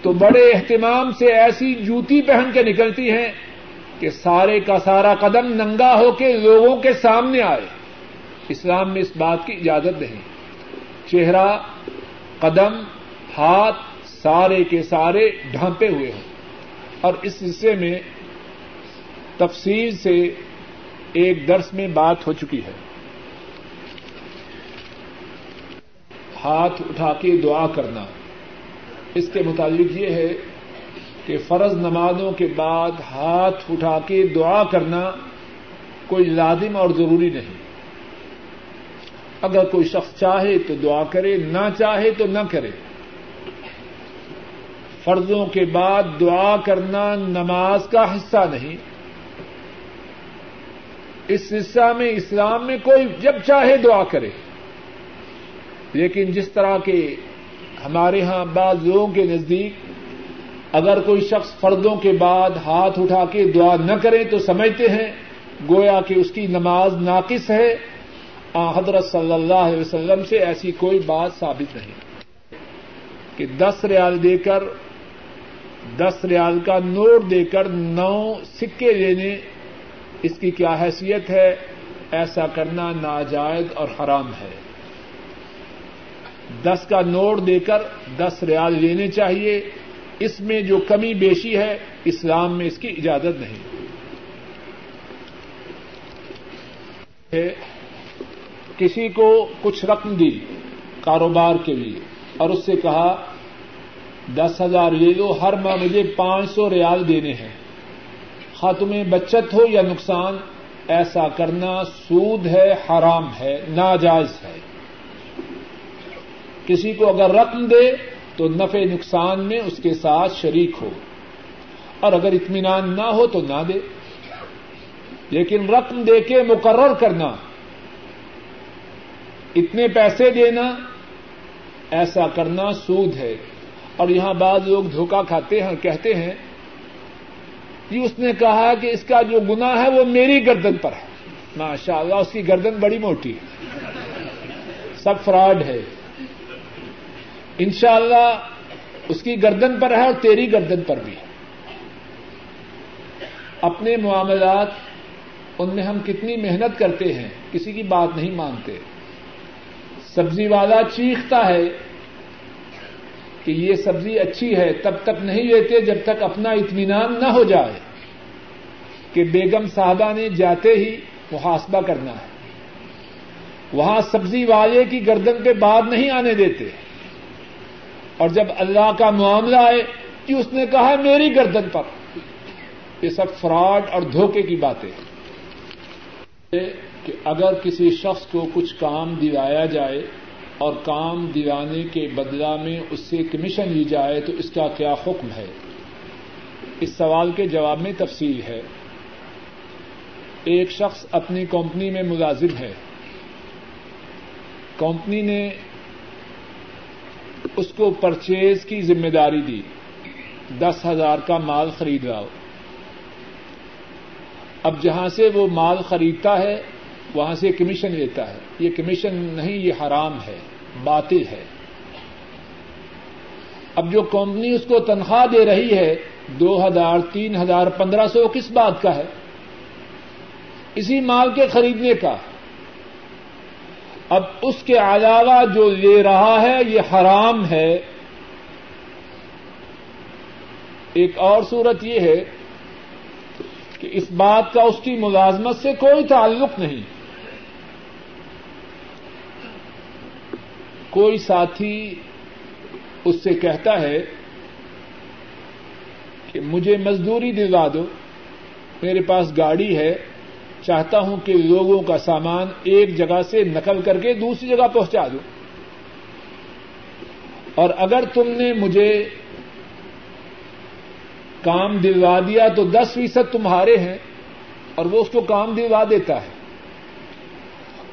تو بڑے اہتمام سے ایسی جوتی پہن کے نکلتی ہیں کہ سارے کا سارا قدم ننگا ہو کے لوگوں کے سامنے آئے۔ اسلام میں اس بات کی اجازت نہیں۔ چہرہ، قدم، ہاتھ سارے کے سارے ڈھانپے ہوئے ہیں اور اس حصے میں تفصیل سے ایک درس میں بات ہو چکی ہے۔ ہاتھ اٹھا کے دعا کرنا۔ اس کے متعلق یہ ہے کہ فرض نمازوں کے بعد ہاتھ اٹھا کے دعا کرنا کوئی لازم اور ضروری نہیں۔ اگر کوئی شخص چاہے تو دعا کرے، نہ چاہے تو نہ کرے۔ فرضوں کے بعد دعا کرنا نماز کا حصہ نہیں۔ اس حصہ میں اسلام میں کوئی جب چاہے دعا کرے۔ لیکن جس طرح کے ہمارے ہاں بعض لوگوں کے نزدیک اگر کوئی شخص فردوں کے بعد ہاتھ اٹھا کے دعا نہ کرے تو سمجھتے ہیں، گویا کہ اس کی نماز ناقص ہے۔ حضرت صلی اللہ علیہ وسلم سے ایسی کوئی بات ثابت نہیں۔ کہ دس ریال دے کر، دس ریال کا نوٹ دے کر نو سکے لینے، اس کی کیا حیثیت ہے؟ ایسا کرنا ناجائز اور حرام ہے۔ دس کا نوٹ دے کر دس ریال لینے چاہیے۔ اس میں جو کمی بیشی ہے، اسلام میں اس کی اجازت نہیں۔ کسی کو کچھ رقم دی کاروبار کے لیے اور اس سے کہا، دس ہزار لے لو، ہر ماہ مجھے پانچ سو ریال دینے ہیں۔ ہاں، خاتمے بچت ہو یا نقصان، ایسا کرنا سود ہے، حرام ہے، ناجائز ہے۔ کسی کو اگر رقم دے تو نفع نقصان میں اس کے ساتھ شریک ہو۔ اور اگر اطمینان نہ ہو تو نہ دے۔ لیکن رقم دے کے مقرر کرنا۔ اتنے پیسے دینا، ایسا کرنا سود ہے۔ اور یہاں بعض لوگ دھوکہ کھاتے ہیں اور کہتے ہیں کہ اس نے کہا کہ اس کا جو گنا ہے وہ میری گردن پر ہے۔ ماشاء اللہ اس کی گردن بڑی موٹی ہے۔ سب فراڈ ہے۔ انشاءاللہ اللہ اس کی گردن پر ہے اور تیری گردن پر بھی ہے۔ اپنے معاملات، ان میں ہم کتنی محنت کرتے ہیں، کسی کی بات نہیں مانتے۔ سبزی والا چیختا ہے کہ یہ سبزی اچھی ہے، تب تک نہیں لیتے جب تک اپنا اطمینان نہ ہو جائے کہ بیگم صاحبہ نے جاتے ہی محاسبہ کرنا ہے۔ وہاں سبزی والے کی گردن پہ بات نہیں آنے دیتے۔ اور جب اللہ کا معاملہ آئے کہ اس نے کہا میری گردن پر، یہ سب فراڈ اور دھوکے کی باتیں کہ اگر کسی شخص کو کچھ کام دلایا جائے اور کام دلانے کے بدلا میں اس سے کمیشن لی جائے تو اس کا کیا حکم ہے؟ اس سوال کے جواب میں تفصیل ہے۔ ایک شخص اپنی کمپنی میں ملازم ہے۔ کمپنی نے اس کو پرچیز کی ذمہ داری دی۔ دس ہزار کا مال خرید رہا ہو۔ اب جہاں سے وہ مال خریدتا ہے، وہاں سے کمیشن لیتا ہے۔ یہ کمیشن نہیں، یہ حرام ہے، باطل ہے۔ اب جو کمپنی اس کو تنخواہ دے رہی ہے، دو ہزار، تین ہزار، پندرہ سو کس بات کا ہے؟ اسی مال کے خریدنے کا۔ اب اس کے علاوہ جو لے رہا ہے، یہ حرام ہے۔ ایک اور صورت یہ ہے کہ اس بات کا اس کی ملازمت سے کوئی تعلق نہیں۔ کوئی ساتھی اس سے کہتا ہے کہ مجھے مزدوری دلوا دو، میرے پاس گاڑی ہے۔ چاہتا ہوں کہ لوگوں کا سامان ایک جگہ سے نقل کر کے دوسری جگہ پہنچا دو اور اگر تم نے مجھے کام دلوا دیا تو دس فیصد تمہارے ہیں اور وہ اس کو کام دلوا دیتا ہے۔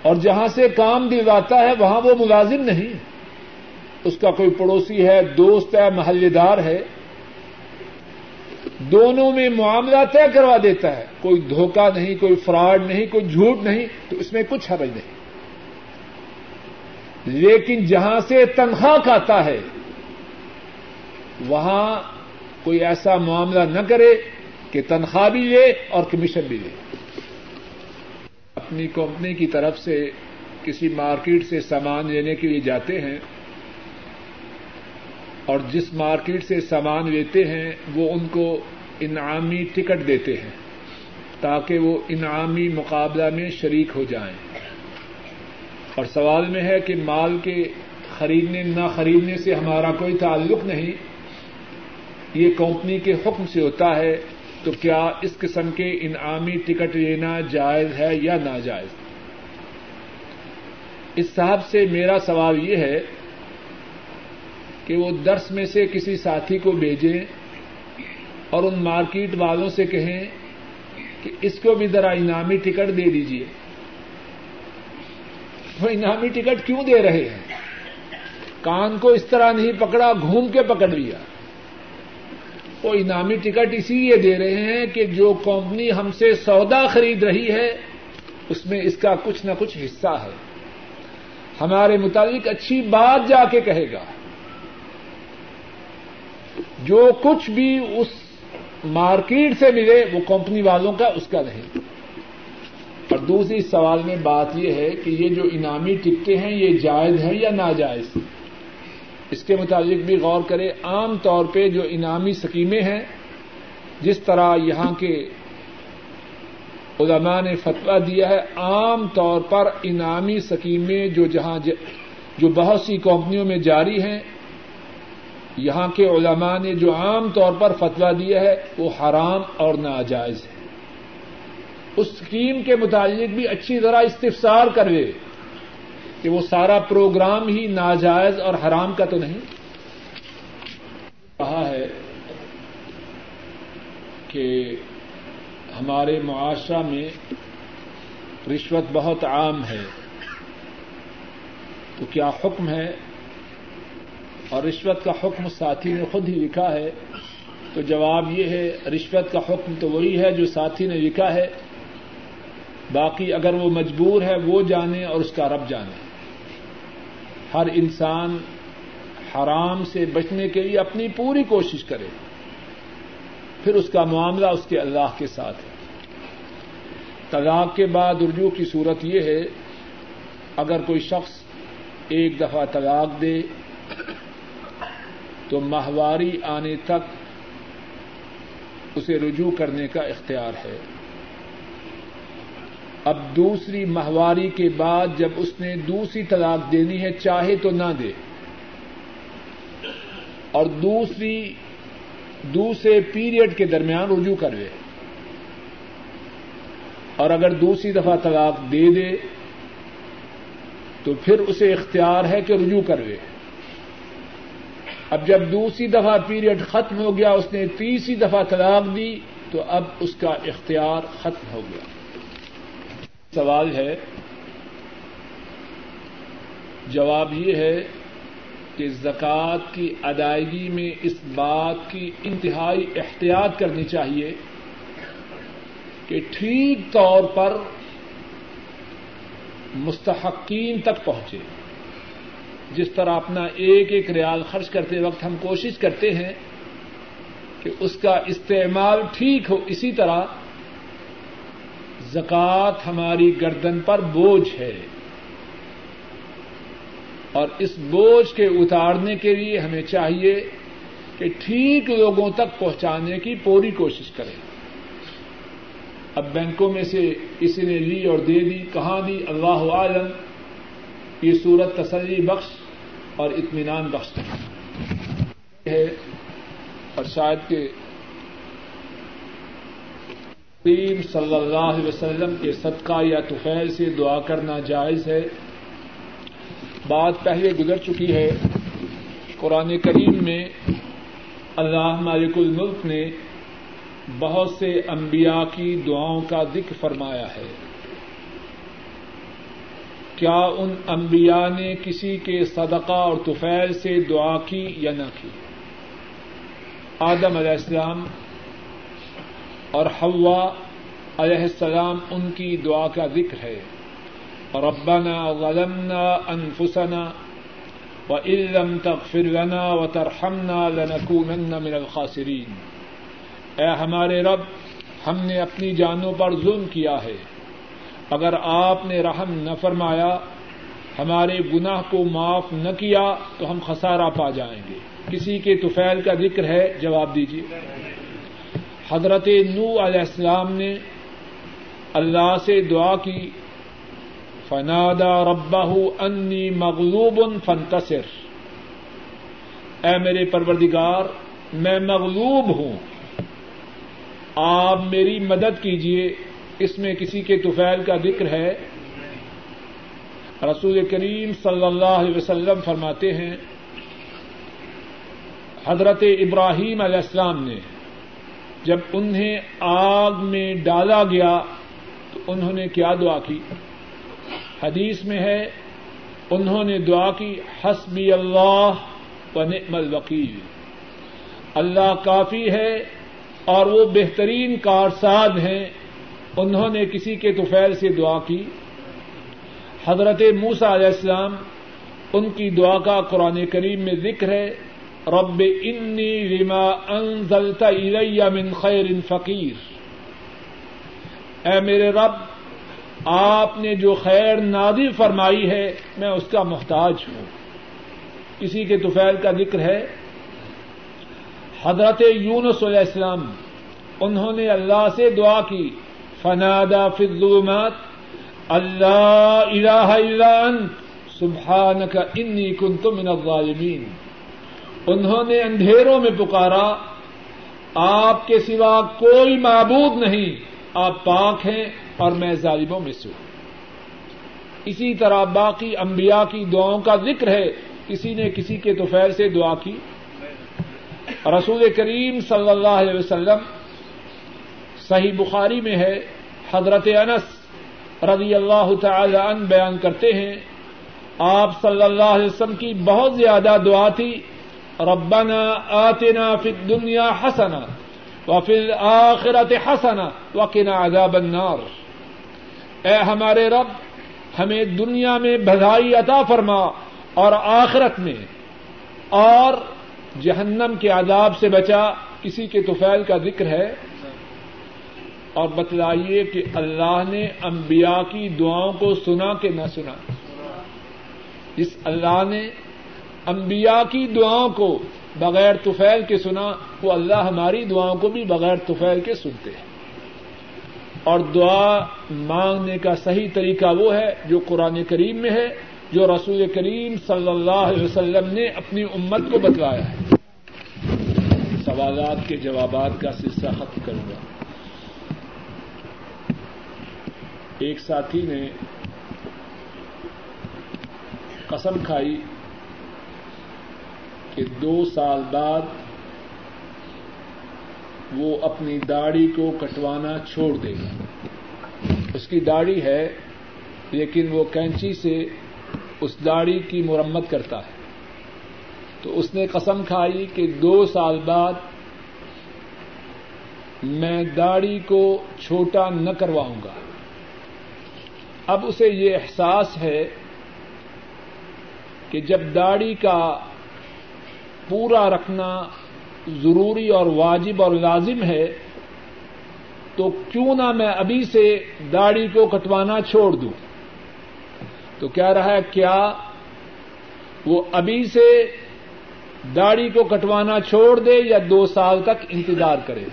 اور جہاں سے کام دلواتا ہے وہاں وہ ملازم نہیں۔ اس کا کوئی پڑوسی ہے، دوست ہے، محلے دار ہے۔ دونوں میں معاملہ طے کروا دیتا ہے۔ کوئی دھوکہ نہیں، کوئی فراڈ نہیں، کوئی جھوٹ نہیں، تو اس میں کچھ حرج نہیں۔ لیکن جہاں سے تنخواہ کھاتا ہے، وہاں کوئی ایسا معاملہ نہ کرے کہ تنخواہ بھی لے اور کمیشن بھی لے۔ اپنی کمپنی کی طرف سے کسی مارکیٹ سے سامان لینے کے لیے جاتے ہیں اور جس مارکیٹ سے سامان لیتے ہیں، وہ ان کو انعامی ٹکٹ دیتے ہیں تاکہ وہ انعامی مقابلہ میں شریک ہو جائیں۔ اور سوال میں ہے کہ مال کے خریدنے، نہ خریدنے سے ہمارا کوئی تعلق نہیں۔ یہ کمپنی کے حکم سے ہوتا ہے، تو کیا اس قسم کے انعامی ٹکٹ لینا جائز ہے یا ناجائز؟ اس صاحب سے میرا سوال یہ ہے کہ وہ درس میں سے کسی ساتھی کو بھیجیں اور ان مارکیٹ والوں سے کہیں کہ اس کو بھی ذرا انعامی ٹکٹ دے دیجیے وہ انعامی ٹکٹ کیوں دے رہے ہیں؟ کان کو اس طرح نہیں پکڑا، گھوم کے پکڑ لیا۔ وہ انعامی ٹکٹ اسی لیے دے رہے ہیں کہ جو کمپنی ہم سے سودا خرید رہی ہے، اس میں اس کا کچھ نہ کچھ حصہ ہے۔ ہمارے متعلق اچھی بات جا کے کہے گا۔ جو کچھ بھی اس مارکیٹ سے ملے وہ کمپنی والوں کا اس کا نہیں اور دوسری سوال میں بات یہ ہے کہ یہ جو انعامی ٹکٹیں ہیں، یہ جائز ہے یا ناجائز؟ اس کے متعلق بھی غور کرے عام طور پہ جو انعامی سکیمیں ہیں، جس طرح یہاں کے علماء نے فتویٰ دیا ہے، عام طور پر انعامی سکیمیں جو جہاں جو بہت سی کمپنیوں میں جاری ہیں یہاں کے علماء نے جو عام طور پر فتویٰ دیا ہے، وہ حرام اور ناجائز ہے۔ اس اسکیم کے متعلق بھی اچھی طرح استفسار کرے کہ وہ سارا پروگرام ہی ناجائز اور حرام کا تو نہیں۔ کہا ہے کہ ہمارے معاشرہ میں رشوت بہت عام ہے۔ تو کیا حکم ہے؟ اور رشوت کا حکم ساتھی نے خود ہی لکھا ہے۔ تو جواب یہ ہے، رشوت کا حکم تو وہی ہے جو ساتھی نے لکھا ہے۔ باقی اگر وہ مجبور ہے، وہ جانے اور اس کا رب جانے۔ ہر انسان حرام سے بچنے کے لیے اپنی پوری کوشش کرے۔ پھر اس کا معاملہ اس کے اللہ کے ساتھ ہے۔ طلاق کے بعد رجوع کی صورت یہ ہے، اگر کوئی شخص ایک دفعہ طلاق دے تو ماہواری آنے تک اسے رجوع کرنے کا اختیار ہے۔ اب دوسری ماہواری کے بعد جب اس نے دوسری طلاق دینی ہے، چاہے تو نہ دے۔ اور دوسری، دوسرے پیریڈ کے درمیان رجوع کروے اور اگر دوسری دفعہ طلاق دے دے، تو پھر اسے اختیار ہے کہ رجوع کروے اب جب دوسری دفعہ پیریڈ ختم ہو گیا، اس نے تیسری دفعہ طلاق دی، تو اب اس کا اختیار ختم ہو گیا۔ سوال ہے، جواب یہ ہے کہ زکوٰۃ کی ادائیگی میں اس بات کی انتہائی احتیاط کرنی چاہیے کہ ٹھیک طور پر مستحقین تک پہنچے۔ جس طرح اپنا ایک ایک ریال خرچ کرتے وقت ہم کوشش کرتے ہیں کہ اس کا استعمال ٹھیک ہو، اسی طرح زکوٰۃ ہماری گردن پر بوجھ ہے۔ اور اس بوجھ کے اتارنے کے لیے ہمیں چاہیے کہ ٹھیک لوگوں تک پہنچانے کی پوری کوشش کریں۔ اب بینکوں میں سے کسی نے لی اور دے دی، کہاں دی؟ اللہ عالم یہ صورت تسلی بخش اور اطمینان بخش ہے اور شاید کہ کریم صلی اللہ علیہ وسلم کے صدقہ یا توفیل سے دعا کرنا جائز ہے۔ بات پہلے گزر چکی ہے۔ قرآن کریم میں اللہ مالک الملک نے بہت سے انبیاء کی دعاؤں کا ذکر فرمایا ہے۔ کیا ان انبیاء نے کسی کے صدقہ اور توفیل سے دعا کی یا نہ کی؟ آدم علیہ السلام اور حوا علیہ السلام ان کی دعا کا ذکر ہے۔ ربنا ظلمنا انفسنا وإن لم تغفر لنا وترحمنا لنكونن من الخاسرين اے ہمارے رب، ہم نے اپنی جانوں پر ظلم کیا ہے۔ اگر آپ نے رحم نہ فرمایا، ہمارے گناہ کو معاف نہ کیا، تو ہم خسارہ پا جائیں گے۔ کسی کے توفیل کا ذکر ہے، جواب دیجیے۔ حضرت نو علیہ السلام نے اللہ سے دعا کی فنادا ربا انی مغلوب فنتصر اے میرے پروردگار، میں مغلوب ہوں۔ آپ میری مدد کیجیے اس میں کسی کے توفیل کا ذکر ہے؟ رسول کریم صلی اللہ علیہ وسلم فرماتے ہیں، حضرت ابراہیم علیہ السلام نے جب انہیں آگ میں ڈالا گیا تو انہوں نے کیا دعا کی؟ حدیث میں ہے، انہوں نے دعا کی، حسبی اللہ و نعم الوکیل۔ اللہ کافی ہے اور وہ بہترین کارساز ہیں۔ انہوں نے کسی کے توفیل سے دعا کی۔ حضرت موسا علیہ السلام ان کی دعا کا قرآن کریم میں ذکر ہے۔ رب انی لما انزلت الی من خیر فقیر۔ اے میرے رب، آپ نے جو خیر نادی فرمائی ہے، میں اس کا محتاج ہوں۔ کسی کے توفیل کا ذکر ہے۔ حضرت یونس علیہ السلام، انہوں نے اللہ سے دعا کی۔ فنادا فضومات اللہ الہ الا انت سبحانک انی کنت من الظالمین انہوں نے اندھیروں میں پکارا، آپ کے سوا کوئی معبود نہیں، آپ پاک ہیں اور میں ظالموں میں سے ہوں۔ اسی طرح باقی انبیاء کی دعاؤں کا ذکر ہے، کسی نے کسی کے توفیل سے دعا کی۔ رسول کریم صلی اللہ علیہ وسلم صحیح بخاری میں ہے حضرت انس رضی اللہ تعالی عنہ بیان کرتے ہیں، آپ صلی اللہ علیہ وسلم کی بہت زیادہ دعا تھی، ربنا آتنا فی الدنیا حسنا وفی الاخرت حسنا وقنا عذاب النار۔ اے ہمارے رب، ہمیں دنیا میں بھلائی عطا فرما اور آخرت میں، اور جہنم کے عذاب سے بچا کسی کے توفیل کا ذکر ہے۔ اور بتلائیے کہ اللہ نے انبیاء کی دعاؤں کو سنا کہ نہ سنا؟ جس اللہ نے انبیاء کی دعاؤں کو بغیر توفیل کے سنا، وہ اللہ ہماری دعاؤں کو بھی بغیر توفیل کے سنتے ہیں۔ اور دعا مانگنے کا صحیح طریقہ وہ ہے جو قرآن کریم میں ہے، جو رسول کریم صلی اللہ علیہ وسلم نے اپنی امت کو بتلایا ہے۔ سوالات کے جوابات کا سلسلہ ختم کروں گا۔ ایک ساتھی نے قسم کھائی کہ دو سال بعد وہ اپنی داڑھی کو کٹوانا چھوڑ دے گا۔ اس کی داڑھی ہے، لیکن وہ کینچی سے اس داڑھی کی مرمت کرتا ہے۔ تو اس نے قسم کھائی کہ دو سال بعد میں داڑھی کو چھوٹا نہ کرواؤں گا۔ اب اسے یہ احساس ہے کہ جب داڑھی کا پورا رکھنا ضروری اور واجب اور لازم ہے، تو کیوں نہ میں ابھی سے داڑھی کو کٹوانا چھوڑ دوں؟ تو کیا رہا ہے، کیا وہ ابھی سے داڑھی کو کٹوانا چھوڑ دے یا دو سال تک انتظار کرے؟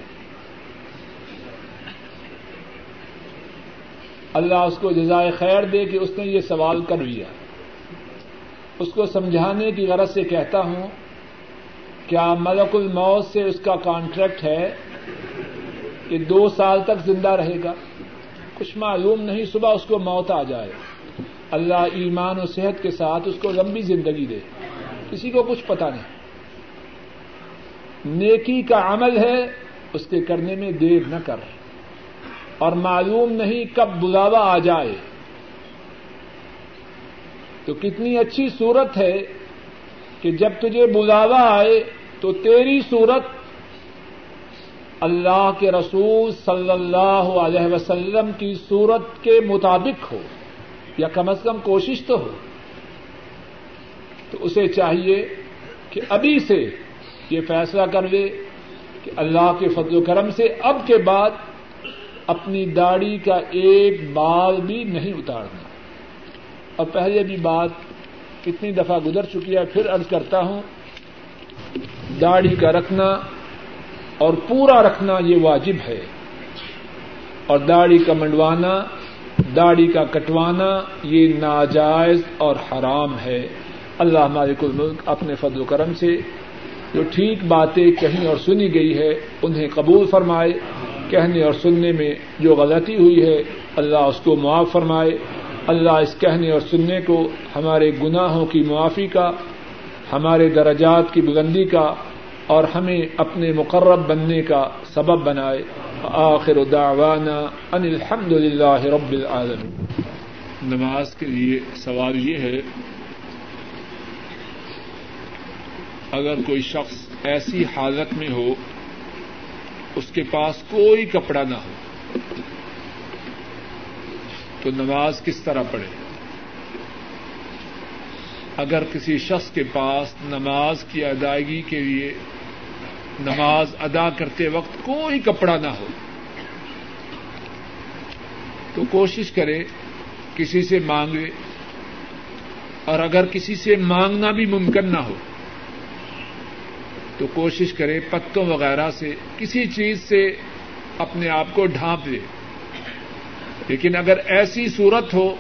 اللہ اس کو جزائے خیر دے کہ اس نے یہ سوال کر لیا۔ اس کو سمجھانے کی غرض سے کہتا ہوں، کیا ملک الموت سے اس کا کانٹریکٹ ہے کہ دو سال تک زندہ رہے گا؟ کچھ معلوم نہیں صبح اس کو موت آ جائے۔ اللہ ایمان و صحت کے ساتھ اس کو لمبی زندگی دے۔ کسی کو کچھ پتا نہیں۔ نیکی کا عمل ہے، اس کے کرنے میں دیر نہ کر۔ اور معلوم نہیں کب بلاوا آ جائے۔ تو کتنی اچھی صورت ہے کہ جب تجھے بلاوا آئے تو تیری صورت اللہ کے رسول صلی اللہ علیہ وسلم کی صورت کے مطابق ہو، یا کم از کم کوشش تو ہو۔ تو اسے چاہیے کہ ابھی سے یہ فیصلہ کر لے کہ اللہ کے فضل و کرم سے اب کے بعد اپنی داڑھی کا ایک بال بھی نہیں اتارنا۔ اور پہلے بھی بات کتنی دفعہ گزر چکی ہے، پھر ارض کرتا ہوں، داڑھی کا رکھنا اور پورا رکھنا یہ واجب ہے۔ اور داڑھی کا منڈوانا، داڑھی کا کٹوانا، یہ ناجائز اور حرام ہے۔ اللہ مالک الملک اپنے فضل و کرم سے جو ٹھیک باتیں کہیں اور سنی گئی ہے، انہیں قبول فرمائے۔ کہنے اور سننے میں جو غلطی ہوئی ہے، اللہ اس کو معاف فرمائے۔ اللہ اس کہنے اور سننے کو ہمارے گناہوں کی معافی کا، ہمارے درجات کی بلندی کا اور ہمیں اپنے مقرب بننے کا سبب بنائے۔ آخر دعوانا ان الحمد للہ رب العالمین۔ نماز کے لیے سوال یہ ہے، اگر کوئی شخص ایسی حالت میں ہو اس کے پاس کوئی کپڑا نہ ہو۔ تو نماز کس طرح پڑھے؟ اگر کسی شخص کے پاس نماز کی ادائیگی کے لیے نماز ادا کرتے وقت کوئی کپڑا نہ ہو، تو کوشش کرے کسی سے مانگے اور اگر کسی سے مانگنا بھی ممکن نہ ہو تو کوشش کرے پتوں وغیرہ سے کسی چیز سے اپنے آپ کو ڈھانپ لے۔ لیکن اگر ایسی صورت ہو،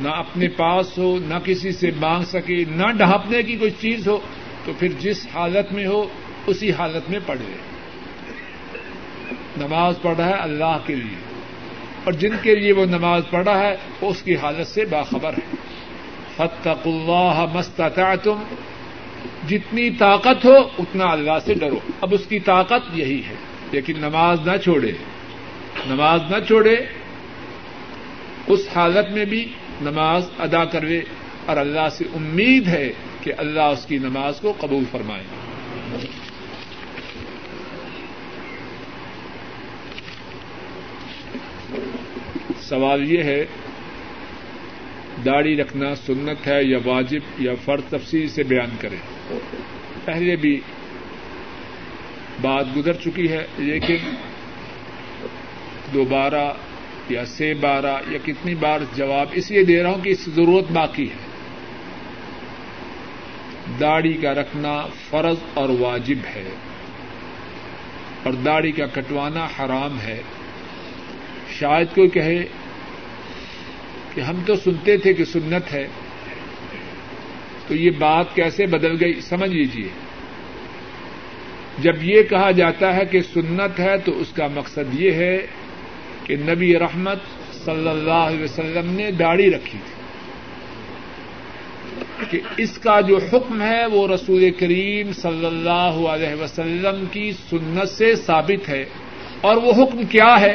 نہ اپنے پاس ہو، نہ کسی سے مانگ سکے، نہ ڈھانپنے کی کوئی چیز ہو، تو پھر جس حالت میں ہو، اسی حالت میں پڑھے نماز پڑھ رہا ہے اللہ کے لیے۔ اور جن کے لیے وہ نماز پڑھا ہے، وہ اس کی حالت سے باخبر ہے۔ فتق اللہ مستطعتم جتنی طاقت ہو، اتنا اللہ سے ڈرو۔ اب اس کی طاقت یہی ہے۔ لیکن نماز نہ چھوڑے۔ نماز نہ چھوڑے، اس حالت میں بھی نماز ادا کرے اور اللہ سے امید ہے کہ اللہ اس کی نماز کو قبول فرمائے۔ سوال یہ ہے، داڑھی رکھنا سنت ہے یا واجب یا فرض تفصیل سے بیان کریں؟ پہلے بھی بات گزر چکی ہے، لیکن دوبارہ یا سے بارہ یا کتنی بار جواب اس لیے دے رہا ہوں کہ اس ضرورت باقی ہے۔ داڑھی کا رکھنا فرض اور واجب ہے اور داڑھی کا کٹوانا حرام ہے۔ شاید کوئی کہے کہ ہم تو سنتے تھے کہ سنت ہے تو یہ بات کیسے بدل گئی؟ سمجھ لیجیے جب یہ کہا جاتا ہے کہ سنت ہے تو اس کا مقصد یہ ہے کہ نبی رحمت صلی اللہ علیہ وسلم نے داڑھی رکھی تھی۔ کہ اس کا جو حکم ہے وہ رسول کریم صلی اللہ علیہ وسلم کی سنت سے ثابت ہے۔ اور وہ حکم کیا ہے؟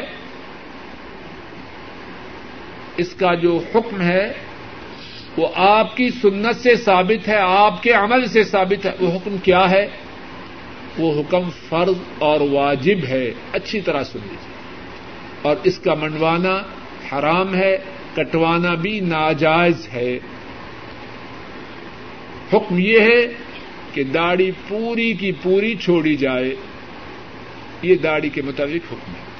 اس کا جو حکم ہے وہ آپ کی سنت سے ثابت ہے، آپ کے عمل سے ثابت ہے۔ وہ حکم کیا ہے؟ وہ حکم فرض اور واجب ہے۔ اچھی طرح سن لیجیے اور اس کا منڈوانا حرام ہے، کٹوانا بھی ناجائز ہے۔ حکم یہ ہے کہ داڑھی پوری کی پوری چھوڑی جائے۔ یہ داڑھی کے مطابق حکم ہے۔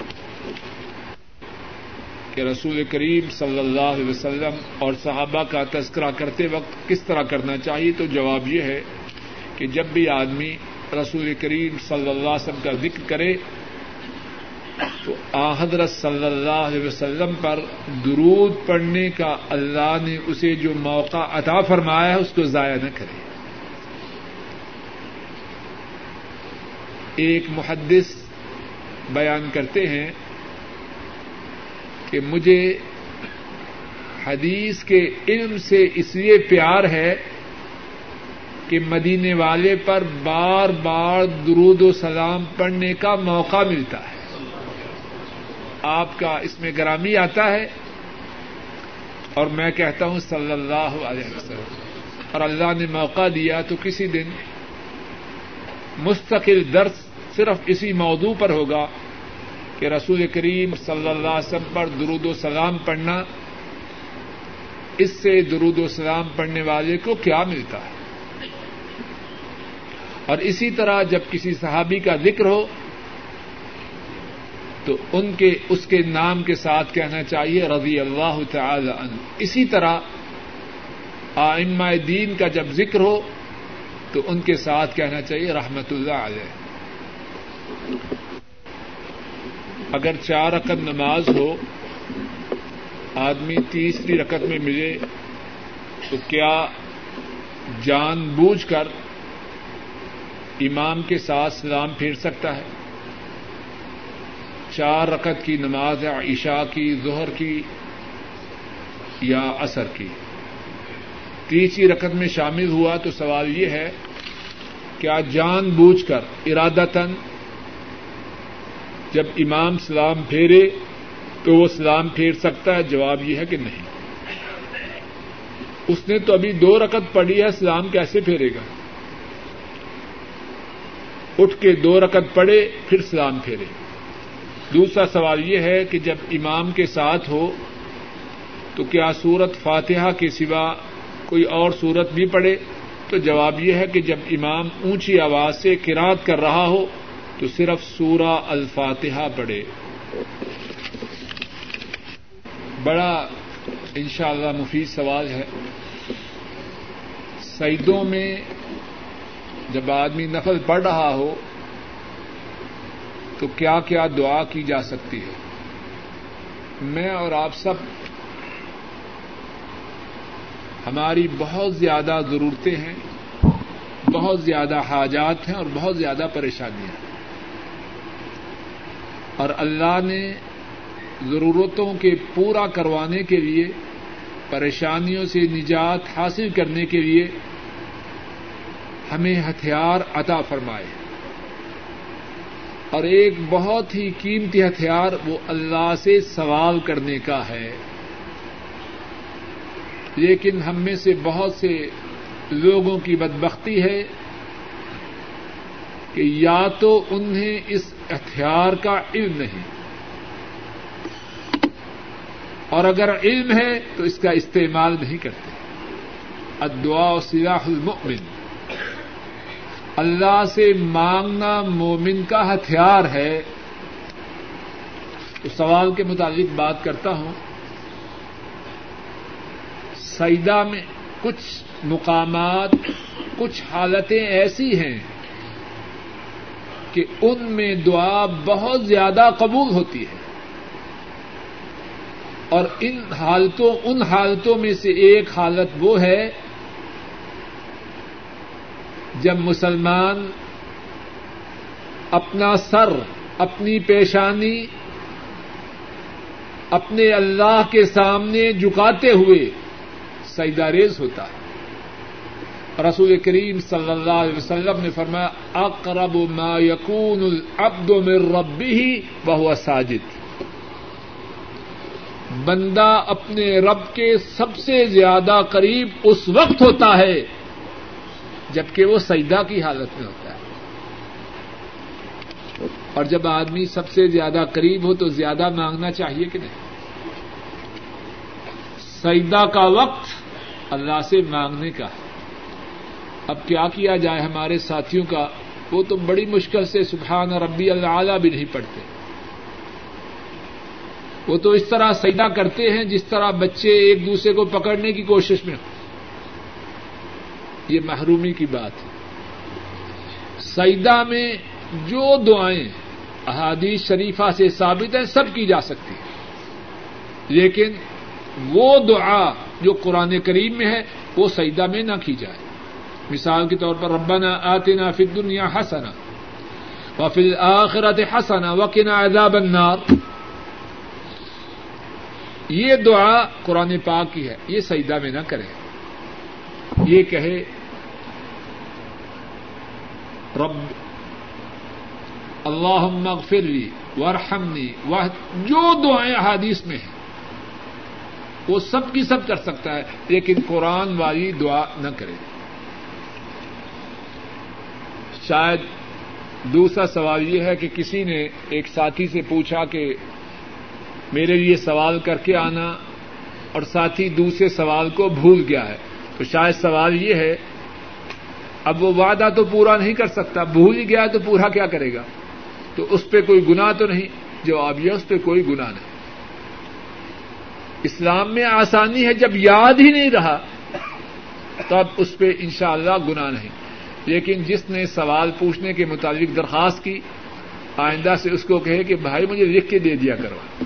کہ رسول کریم صلی اللہ علیہ وسلم اور صحابہ کا تذکرہ کرتے وقت کس طرح کرنا چاہیے؟ تو جواب یہ ہے کہ جب بھی آدمی رسول کریم صلی اللہ علیہ وسلم کا ذکر کرے، تو حضرت صلی اللہ علیہ وسلم پر درود پڑھنے کا اللہ نے اسے جو موقع عطا فرمایا ہے، اس کو ضائع نہ کرے۔ ایک محدث بیان کرتے ہیں کہ مجھے حدیث کے علم سے اس لیے پیار ہے کہ مدینے والے پر بار بار درود و سلام پڑھنے کا موقع ملتا ہے۔ آپ کا اس میں گرامی آتا ہے اور میں کہتا ہوں صلی اللہ علیہ وسلم۔ اور اللہ نے موقع دیا تو کسی دن مستقل درس صرف اسی موضوع پر ہوگا۔ کہ رسول کریم صلی اللہ علیہ وسلم پر درود و سلام پڑھنا، اس سے درود و سلام پڑھنے والے کو کیا ملتا ہے؟ اور اسی طرح جب کسی صحابی کا ذکر ہو، تو ان کے، اس کے نام کے ساتھ کہنا چاہیے، رضی اللہ تعالی عنہ۔ اسی طرح آئمہ دین کا جب ذکر ہو، تو ان کے ساتھ کہنا چاہیے، رحمت اللہ علیہ۔ اگر چار رقم نماز ہو، آدمی تیسری رقط میں ملے، تو کیا جان بوجھ کر امام کے ساتھ سلام پھیر سکتا ہے؟ چار رقط کی نماز عشاء کی، ظہر کی یا اثر کی؟ تیسری رقط میں شامل ہوا تو سوال یہ ہے، کیا جان بوجھ کر ارادتن جب امام سلام پھیرے تو وہ سلام پھیر سکتا ہے؟ جواب یہ ہے کہ نہیں۔ اس نے تو ابھی دو رقط پڑھی ہے، سلام کیسے پھیرے گا؟ اٹھ کے دو رقط پڑے پھر سلام پھیرے۔ دوسرا سوال یہ ہے کہ جب امام کے ساتھ ہو تو کیا سورت فاتحہ کے سوا کوئی اور سورت بھی پڑھے؟ تو جواب یہ ہے کہ جب امام اونچی آواز سے کراط کر رہا ہو تو صرف سورہ الفاتحہ پڑھے۔ بڑا انشاءاللہ اللہ مفید سوال ہے۔ سعیدوں میں جب آدمی نفل پڑھ رہا ہو، تو کیا کیا دعا کی جا سکتی ہے؟ میں اور آپ سب ہماری بہت زیادہ ضرورتیں ہیں، بہت زیادہ حاجات ہیں اور بہت زیادہ پریشانیاں ہیں۔ اور اللہ نے ضرورتوں کے پورا کروانے کے لیے، پریشانیوں سے نجات حاصل کرنے کے لیے ہمیں ہتھیار عطا فرمائے۔ اور ایک بہت ہی قیمتی ہتھیار وہ اللہ سے سوال کرنے کا ہے۔ لیکن ہم میں سے بہت سے لوگوں کی بدبختی ہے۔ کہ یا تو انہیں اس ہتھیار کا علم نہیں۔ اور اگر علم ہے تو اس کا استعمال نہیں کرتے۔ ادعا سلاح المؤمن۔ اللہ سے مانگنا مومن کا ہتھیار ہے۔ تو سوال کے متعلق بات کرتا ہوں۔ سیدا میں کچھ مقامات، کچھ حالتیں ایسی ہیں کہ ان میں دعا بہت زیادہ قبول ہوتی ہے۔ اور ان حالتوں ان حالتوں میں سے ایک حالت وہ ہے، جب مسلمان اپنا سر، اپنی پیشانی، اپنے اللہ کے سامنے جکاتے ہوئے سیداریز ہوتا ہے۔ رسول کریم صلی اللہ علیہ وسلم نے فرمایا، اقرب ما یقون العبد من ربه وهو ساجد۔ بندہ اپنے رب کے سب سے زیادہ قریب اس وقت ہوتا ہے، جبکہ وہ سجدہ کی حالت میں ہوتا ہے۔ اور جب آدمی سب سے زیادہ قریب ہو تو زیادہ مانگنا چاہیے کہ نہیں؟ سجدہ کا وقت اللہ سے مانگنے کا ہے۔ اب کیا کیا جائے ہمارے ساتھیوں کا؟ وہ تو بڑی مشکل سے سبحان ربی اللہ بھی نہیں پڑھتے۔ وہ تو اس طرح سجدہ کرتے ہیں جس طرح بچے ایک دوسرے کو پکڑنے کی کوشش میں یہ محرومی کی بات ہے۔ سجدہ میں جو دعائیں احادیث شریفہ سے ثابت ہیں، سب کی جا سکتی ہیں۔ لیکن وہ دعا جو قرآن کریم میں ہے، وہ سجدہ میں نہ کی جائے۔ مثال کے طور پر ربنا آتنا فی الدنیا حسنا وفی الآخرت حسنا وقنا عذاب النار۔ یہ دعا قرآن پاک کی ہے، یہ سجدہ میں نہ کرے۔ یہ کہے، رب اللہ مغفر لی ورحمنی، وہ جو دعائیں حادیث میں ہیں، وہ سب کی سب کر سکتا ہے، لیکن قرآن والی دعا نہ کرے۔ شاید دوسرا سوال یہ ہے کہ کسی نے ایک ساتھی سے پوچھا کہ میرے لیے سوال کر کے آنا اور ساتھی دوسرے سوال کو بھول گیا ہے۔ تو شاید سوال یہ ہے، اب وہ وعدہ تو پورا نہیں کر سکتا، بھول ہی گیا تو پورا کیا کرے گا؟ تو اس پہ کوئی گنا تو نہیں، جواب یہ اس پہ کوئی گنا نہیں۔ اسلام میں آسانی ہے، جب یاد ہی نہیں رہا، تب اس پہ انشاءاللہ اللہ گنا نہیں۔ لیکن جس نے سوال پوچھنے کے مطابق درخواست کی، آئندہ سے اس کو کہے کہ بھائی مجھے لکھ کے دے دیا کرو۔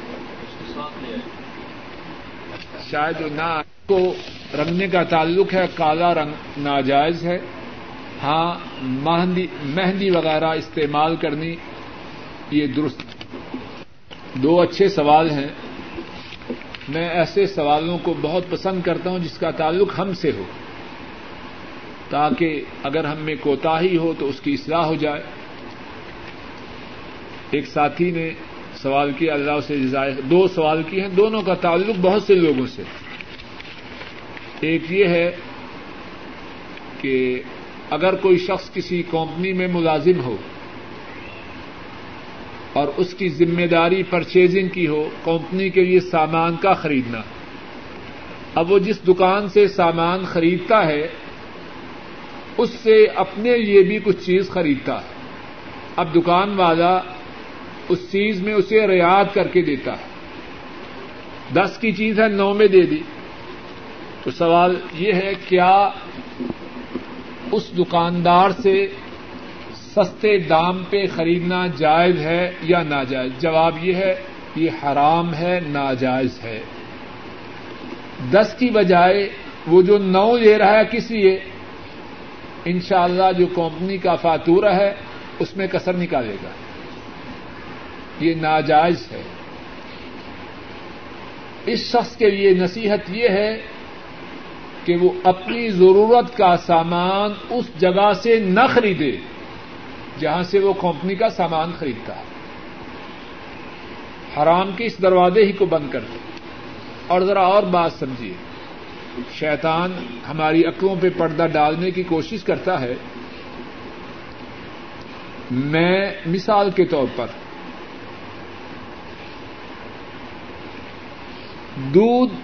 شاید نہ، کو رنگنے کا تعلق ہے، کالا رنگ ناجائز ہے۔ ہاں مہندی مہندی وغیرہ استعمال کرنی یہ درست۔ دو اچھے سوال ہیں۔ میں ایسے سوالوں کو بہت پسند کرتا ہوں جس کا تعلق ہم سے ہو۔ تاکہ اگر ہم میں کوتا ہی ہو تو اس کی اصلاح ہو جائے۔ ایک ساتھی نے سوال کیا، اللہ سے جزائے، دو سوال کیے ہیں، دونوں کا تعلق بہت سے لوگوں سے۔ ایک یہ ہے کہ اگر کوئی شخص کسی کمپنی میں ملازم ہو اور اس کی ذمہ داری پرچیزنگ کی ہو کمپنی کے لیے سامان کا خریدنا، اب وہ جس دکان سے سامان خریدتا ہے اس سے اپنے لیے بھی کچھ چیز خریدتا۔ ہے اب دکان والا اس چیز میں اسے ریاد کر کے دیتا۔ ہے دس کی چیز ہے، نو میں دے دی۔ تو سوال یہ ہے، کیا اس دکاندار سے سستے دام پہ خریدنا جائز ہے یا ناجائز؟ جواب یہ ہے، یہ حرام ہے، ناجائز ہے۔ دس کی بجائے وہ جو نو لے رہا ہے کس لیے؟ ان شاء اللہ جو کمپنی کا فاتورہ ہے، اس میں کسر نکالے گا۔ یہ ناجائز ہے۔ اس شخص کے لیے نصیحت یہ ہے کہ وہ اپنی ضرورت کا سامان اس جگہ سے نہ خریدے جہاں سے وہ کمپنی کا سامان خریدتا ہے۔ حرام کے اس دروازے ہی کو بند کر دے اور ذرا اور بات سمجھیے۔ شیطان ہماری عقلوں پہ پردہ ڈالنے کی کوشش کرتا ہے۔ میں مثال کے طور پر دودھ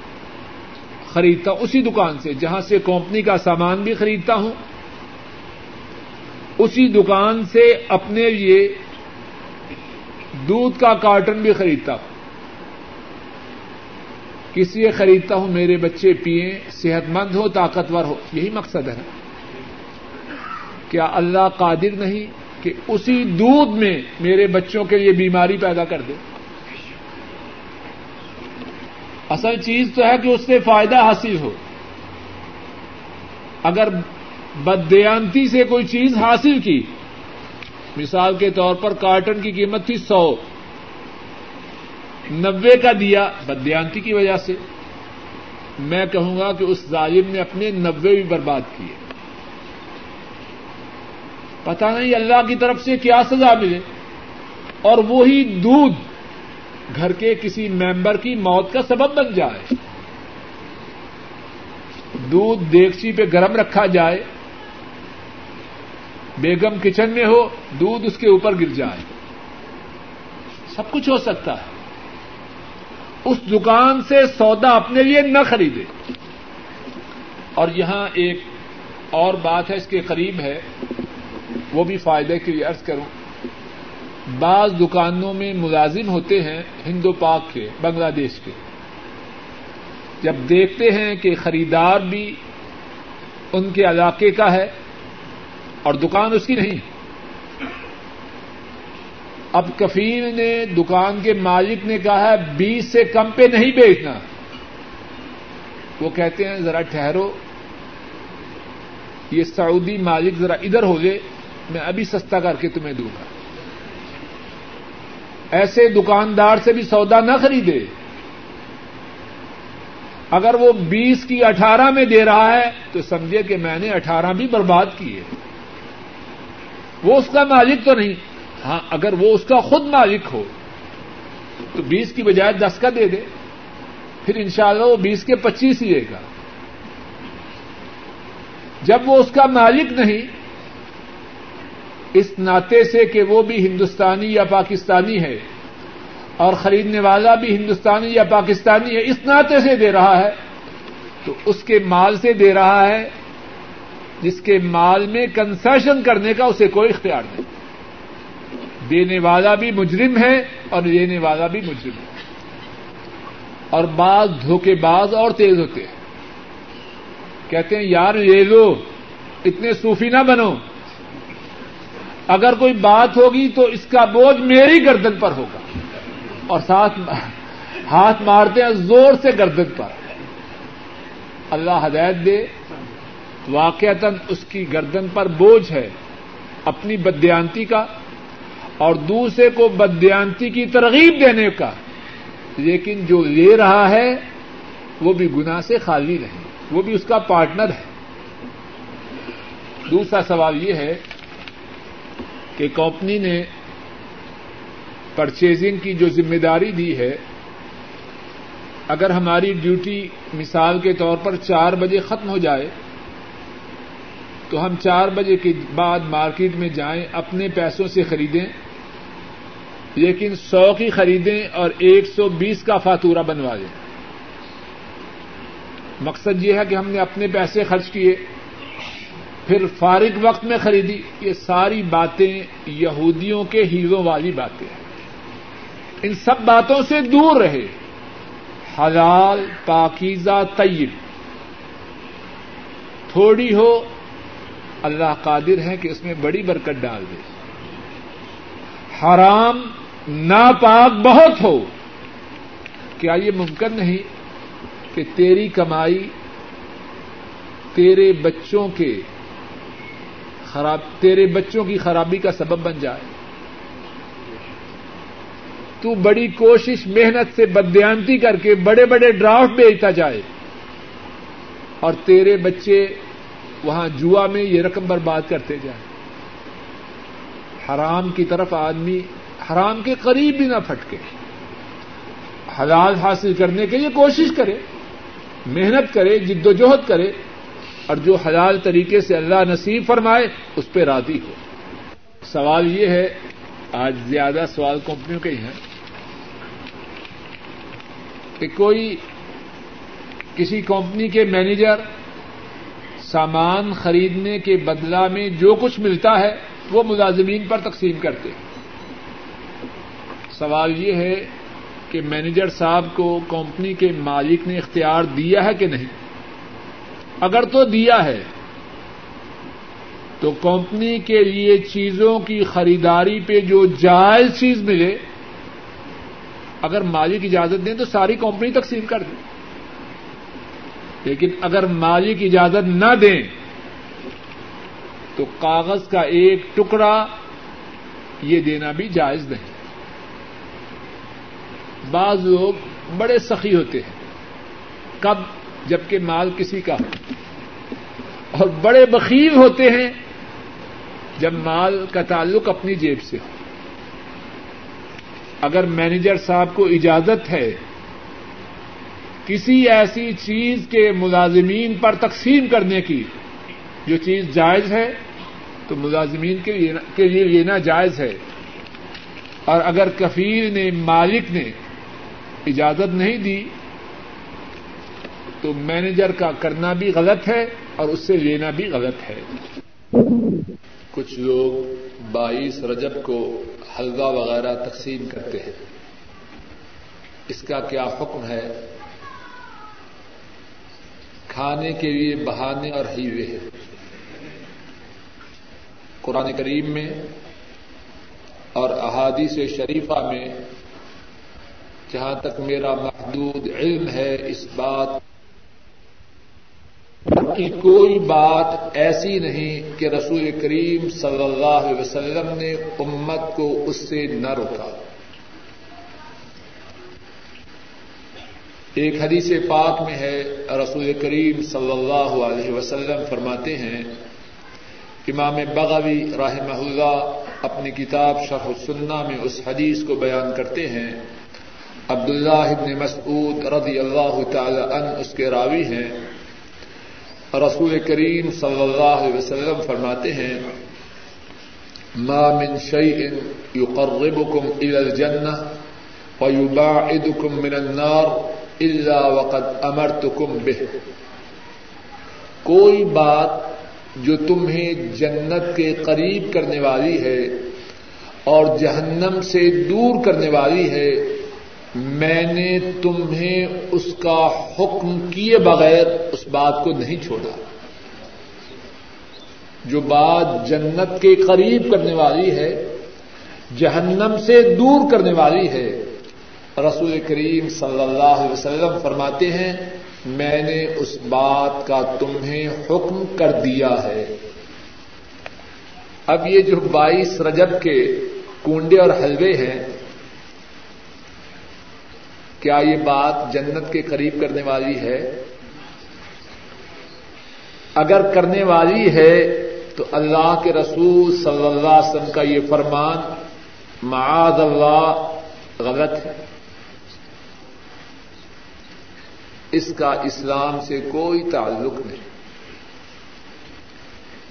خریدتا ہوں اسی دکان سے، جہاں سے کمپنی کا سامان بھی خریدتا ہوں۔ اسی دکان سے اپنے لیے دودھ کا کارٹن بھی خریدتا ہوں۔ کس لیے خریدتا ہوں؟ میرے بچے پیئیں صحت مند ہو، طاقتور ہو۔ یہی مقصد ہے۔ کیا اللہ قادر نہیں کہ اسی دودھ میں میرے بچوں کے لیے بیماری پیدا کر دے؟ اصل چیز تو ہے کہ اس سے فائدہ حاصل ہو۔ اگر بدیانتی سے کوئی چیز حاصل کی، مثال کے طور پر کارٹن کی قیمت تھی سو۔ نبے کا دیا بدیانتی کی وجہ سے۔ میں کہوں گا کہ اس ظالم نے اپنے نبے بھی برباد کیے۔ پتا نہیں اللہ کی طرف سے کیا سزا ملے۔ اور وہی دودھ گھر کے کسی ممبر کی موت کا سبب بن جائے۔ دودھ دیگچی پہ گرم رکھا جائے۔ بیگم کچن میں ہو، دودھ اس کے اوپر گر جائے۔ سب کچھ ہو سکتا ہے۔ اس دکان سے سودا اپنے لیے نہ خریدے۔ اور یہاں ایک اور بات ہے، اس کے قریب ہے۔ وہ بھی فائدے کے لیے ارض کروں۔ بعض دکانوں میں ملازم ہوتے ہیں ہندو پاک کے، بنگلہ دیش کے۔ جب دیکھتے ہیں کہ خریدار بھی ان کے علاقے کا ہے اور دکان اس کی نہیں اب کفیل نے دکان کے مالک نے کہا ہے، بیس سے کم پہ نہیں بیچنا۔ وہ کہتے ہیں، ذرا ٹھہرو۔ یہ سعودی مالک ذرا ادھر ہو جائے، میں ابھی سستا کر کے تمہیں دوں گا۔ ایسے دکاندار سے بھی سودا نہ خریدے۔ اگر وہ بیس کی اٹھارہ میں دے رہا ہے، تو سمجھے کہ میں نے اٹھارہ بھی برباد کیے۔ وہ اس کا مالک تو نہیں۔ ہاں اگر وہ اس کا خود مالک ہو، تو بیس کی بجائے دس کا دے دے۔ پھر انشاءاللہ وہ بیس کے پچیس ہی لے گا۔ جب وہ اس کا مالک نہیں، اس ناطے سے کہ وہ بھی ہندوستانی یا پاکستانی ہے، اور خریدنے والا بھی ہندوستانی یا پاکستانی ہے، اس ناطے سے دے رہا ہے، تو اس کے مال سے دے رہا ہے، جس کے مال میں کنسیشن کرنے کا اسے کوئی اختیار نہیں۔ دینے والا بھی مجرم ہے اور لینے والا بھی مجرم ہے۔ اور بعض دھوکے باز اور تیز ہوتے ہیں۔ کہتے ہیں، یار لے لو، اتنے صوفی نہ بنو۔ اگر کوئی بات ہوگی تو اس کا بوجھ میری گردن پر ہوگا۔ اور ساتھ ہاتھ مارتے ہیں زور سے گردن پر۔ اللہ ہدایت دے۔ واقعتا اس کی گردن پر بوجھ ہے۔ اپنی بدیانتی کا اور دوسرے کو بدیانتی کی ترغیب دینے کا لیکن جو لے رہا ہے وہ بھی گنا سے خالی رہے وہ بھی اس کا پارٹنر ہے۔ دوسرا سوال یہ ہے کہ کمپنی نے پرچیزنگ کی جو ذمہ داری دی ہے، اگر ہماری ڈیوٹی مثال کے طور پر چار بجے ختم ہو جائے، تو ہم چار بجے کے بعد مارکیٹ میں جائیں، اپنے پیسوں سے خریدیں لیکن سو کی خریدیں اور ایک سو بیس کا فاتورہ بنوا دیں۔ مقصد یہ ہے کہ ہم نے اپنے پیسے خرچ کیے۔ پھر فارغ وقت میں خریدی۔ یہ ساری باتیں یہودیوں کے ہیرو والی باتیں ہیں۔ ان سب باتوں سے دور رہے۔ حلال، پاکیزہ، طیب۔ تھوڑی ہو، اللہ قادر ہے کہ اس میں بڑی برکت ڈال دے۔ حرام ناپاک بہت ہو۔ کیا یہ ممکن نہیں کہ تیری کمائی تیرے بچوں کے خراب تیرے بچوں کی خرابی کا سبب بن جائے؟ تو بڑی کوشش محنت سے بدیانتی کر کے بڑے بڑے ڈرافٹ بھیجتا جائے۔ اور تیرے بچے وہاں جوا میں یہ رقم برباد کرتے جائیں حرام کی طرف آدمی حرام کے قریب بھی نہ پھٹکے۔ حلال حاصل کرنے کے لیے کوشش کرے، محنت کرے، جد و جہد کرے، اور جو حلال طریقے سے اللہ نصیب فرمائے، اس پہ راضی ہو۔ سوال یہ ہے، آج زیادہ سوال کمپنیوں کے ہی ہیں، کہ کوئی کسی کمپنی کے مینیجر سامان خریدنے کے بدلا میں جو کچھ ملتا ہے، وہ ملازمین پر تقسیم کرتے ہیں۔ سوال یہ ہے کہ مینیجر صاحب کو کمپنی کے مالک نے اختیار دیا ہے کہ نہیں؟ اگر تو دیا ہے، تو کمپنی کے لیے چیزوں کی خریداری پہ جو جائز چیز ملے، اگر مالک اجازت دیں تو ساری کمپنی تقسیم کر دیں لیکن اگر مالک اجازت نہ دیں، تو کاغذ کا ایک ٹکڑا یہ دینا بھی جائز نہیں۔ بعض لوگ بڑے سخی ہوتے ہیں۔ کب؟ جبکہ مال کسی کا۔ ہو اور بڑے بخیل ہوتے ہیں جب مال کا تعلق اپنی جیب سے ہو۔ اگر مینیجر صاحب کو اجازت ہے کسی ایسی چیز کے ملازمین پر تقسیم کرنے کی، جو چیز جائز ہے، تو ملازمین کے لیے لینا جائز ہے۔ اور اگر کفیل نے، مالک نے اجازت نہیں دی، تو مینیجر کا کرنا بھی غلط ہے اور اس سے لینا بھی غلط ہے۔ کچھ لوگ بائیس رجب کو حلوہ وغیرہ تقسیم کرتے ہیں۔ اس کا کیا حکم ہے؟ کھانے کے لیے بہانے اور ہیوے ہیں۔ قرآن کریم میں اور احادیث شریفہ میں جہاں تک میرا محدود علم ہے اس بات کی کوئی بات ایسی نہیں کہ رسول کریم صلی اللہ علیہ وسلم نے امت کو اس سے نہ روکا۔ ایک حدیث پاک میں ہے، رسول کریم صلی اللہ علیہ وسلم فرماتے ہیں، امام بغوی رحمہ اللہ اپنی کتاب شرح السنہ میں اس حدیث کو بیان کرتے ہیں۔ عبداللہ ابن مسعود رضی اللہ تعالی عنہ اس کے راوی ہیں۔ رسول کریم صلی اللہ علیہ وسلم فرماتے ہیں، ما من شيء يقربكم الى الجنه ويباعدكم من النار الا وقد امرتكم به۔ کوئی بات جو تمہیں جنت کے قریب کرنے والی ہے اور جہنم سے دور کرنے والی ہے میں نے تمہیں اس کا حکم کیے بغیر اس بات کو نہیں چھوڑا۔ جو بات جنت کے قریب کرنے والی ہے، جہنم سے دور کرنے والی ہے۔ رسول کریم صلی اللہ علیہ وسلم فرماتے ہیں، میں نے اس بات کا تمہیں حکم کر دیا ہے۔ اب یہ جو بائیس رجب کے کنڈے اور حلوے ہیں کیا یہ بات جنت کے قریب کرنے والی ہے؟ اگر کرنے والی ہے، تو اللہ کے رسول صلی اللہ علیہ وسلم کا یہ فرمان معاذ اللہ غلط ہے۔ اس کا اسلام سے کوئی تعلق نہیں۔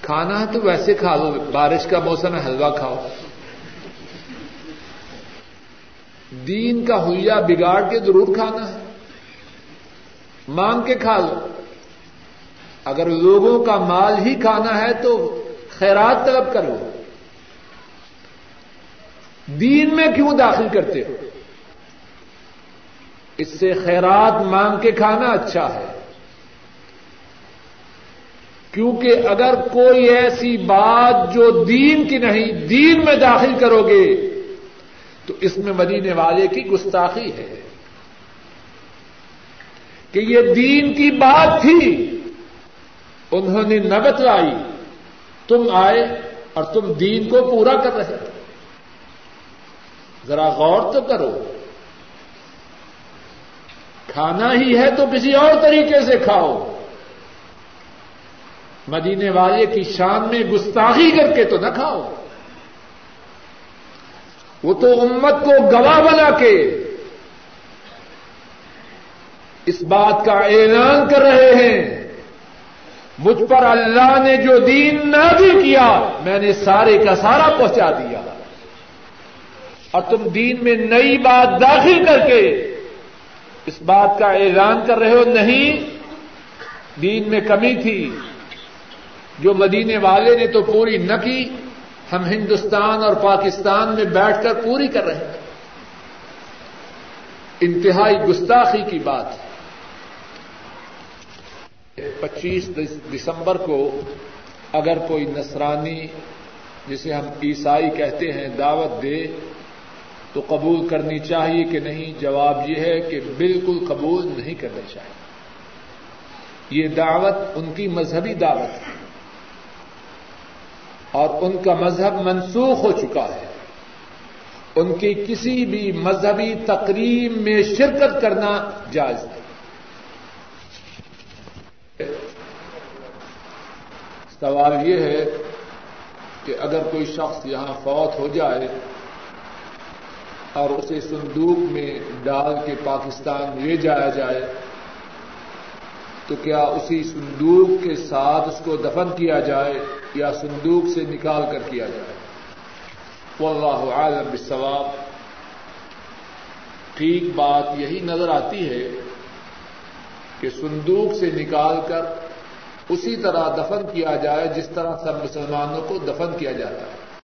کھانا تو ویسے کھا لو، بارش کا موسم ہے، حلوہ کھاؤ۔ دین کا ہویا بگاڑ کے ضرور کھانا ہے۔ مانگ کے کھا لو۔ اگر لوگوں کا مال ہی کھانا ہے تو خیرات طلب کرو دین میں کیوں داخل کرتے ہو؟ اس سے خیرات مانگ کے کھانا اچھا ہے۔ کیونکہ اگر کوئی ایسی بات جو دین کی نہیں، دین میں داخل کرو گے تو اس میں مدینے والے کی گستاخی ہے کہ یہ دین کی بات تھی، انہوں نے نگت لائی تم آئے اور تم دین کو پورا کر رہے ذرا غور تو کرو، کھانا ہی ہے تو کسی اور طریقے سے کھاؤ۔ مدینے والے کی شان میں گستاخی کر کے تو نہ کھاؤ۔ وہ تو امت کو گواہ بنا کے اس بات کا اعلان کر رہے ہیں۔ مجھ پر اللہ نے جو دین نہ بھی کیا، میں نے سارے کا سارا پہنچا دیا۔ اور تم دین میں نئی بات داخل کر کے اس بات کا اعلان کر رہے ہو، نہیں۔ دین میں کمی تھی۔ جو مدینے والے نے تو پوری نہ کی۔ ہم ہندوستان اور پاکستان میں بیٹھ کر پوری کر رہے ہیں۔ انتہائی گستاخی کی بات ہے۔ پچیس دسمبر کو اگر کوئی نصرانی جسے ہم عیسائی کہتے ہیں دعوت دے تو قبول کرنی چاہیے کہ نہیں؟ جواب یہ ہے کہ بالکل قبول نہیں کرنی چاہیے۔ یہ دعوت ان کی مذہبی دعوت ہے۔ اور ان کا مذہب منسوخ ہو چکا ہے۔ ان کی کسی بھی مذہبی تقریب میں شرکت کرنا جائز ہے سوال یہ ہے کہ اگر کوئی شخص یہاں فوت ہو جائے اور اسے صندوق میں ڈال کے پاکستان لے جایا جائے تو کیا اسی صندوق کے ساتھ اس کو دفن کیا جائے یا صندوق سے نکال کر کیا جائے؟ واللہ عالم بالثواب ٹھیک بات یہی نظر آتی ہے کہ صندوق سے نکال کر اسی طرح دفن کیا جائے جس طرح سب مسلمانوں کو دفن کیا جاتا ہے۔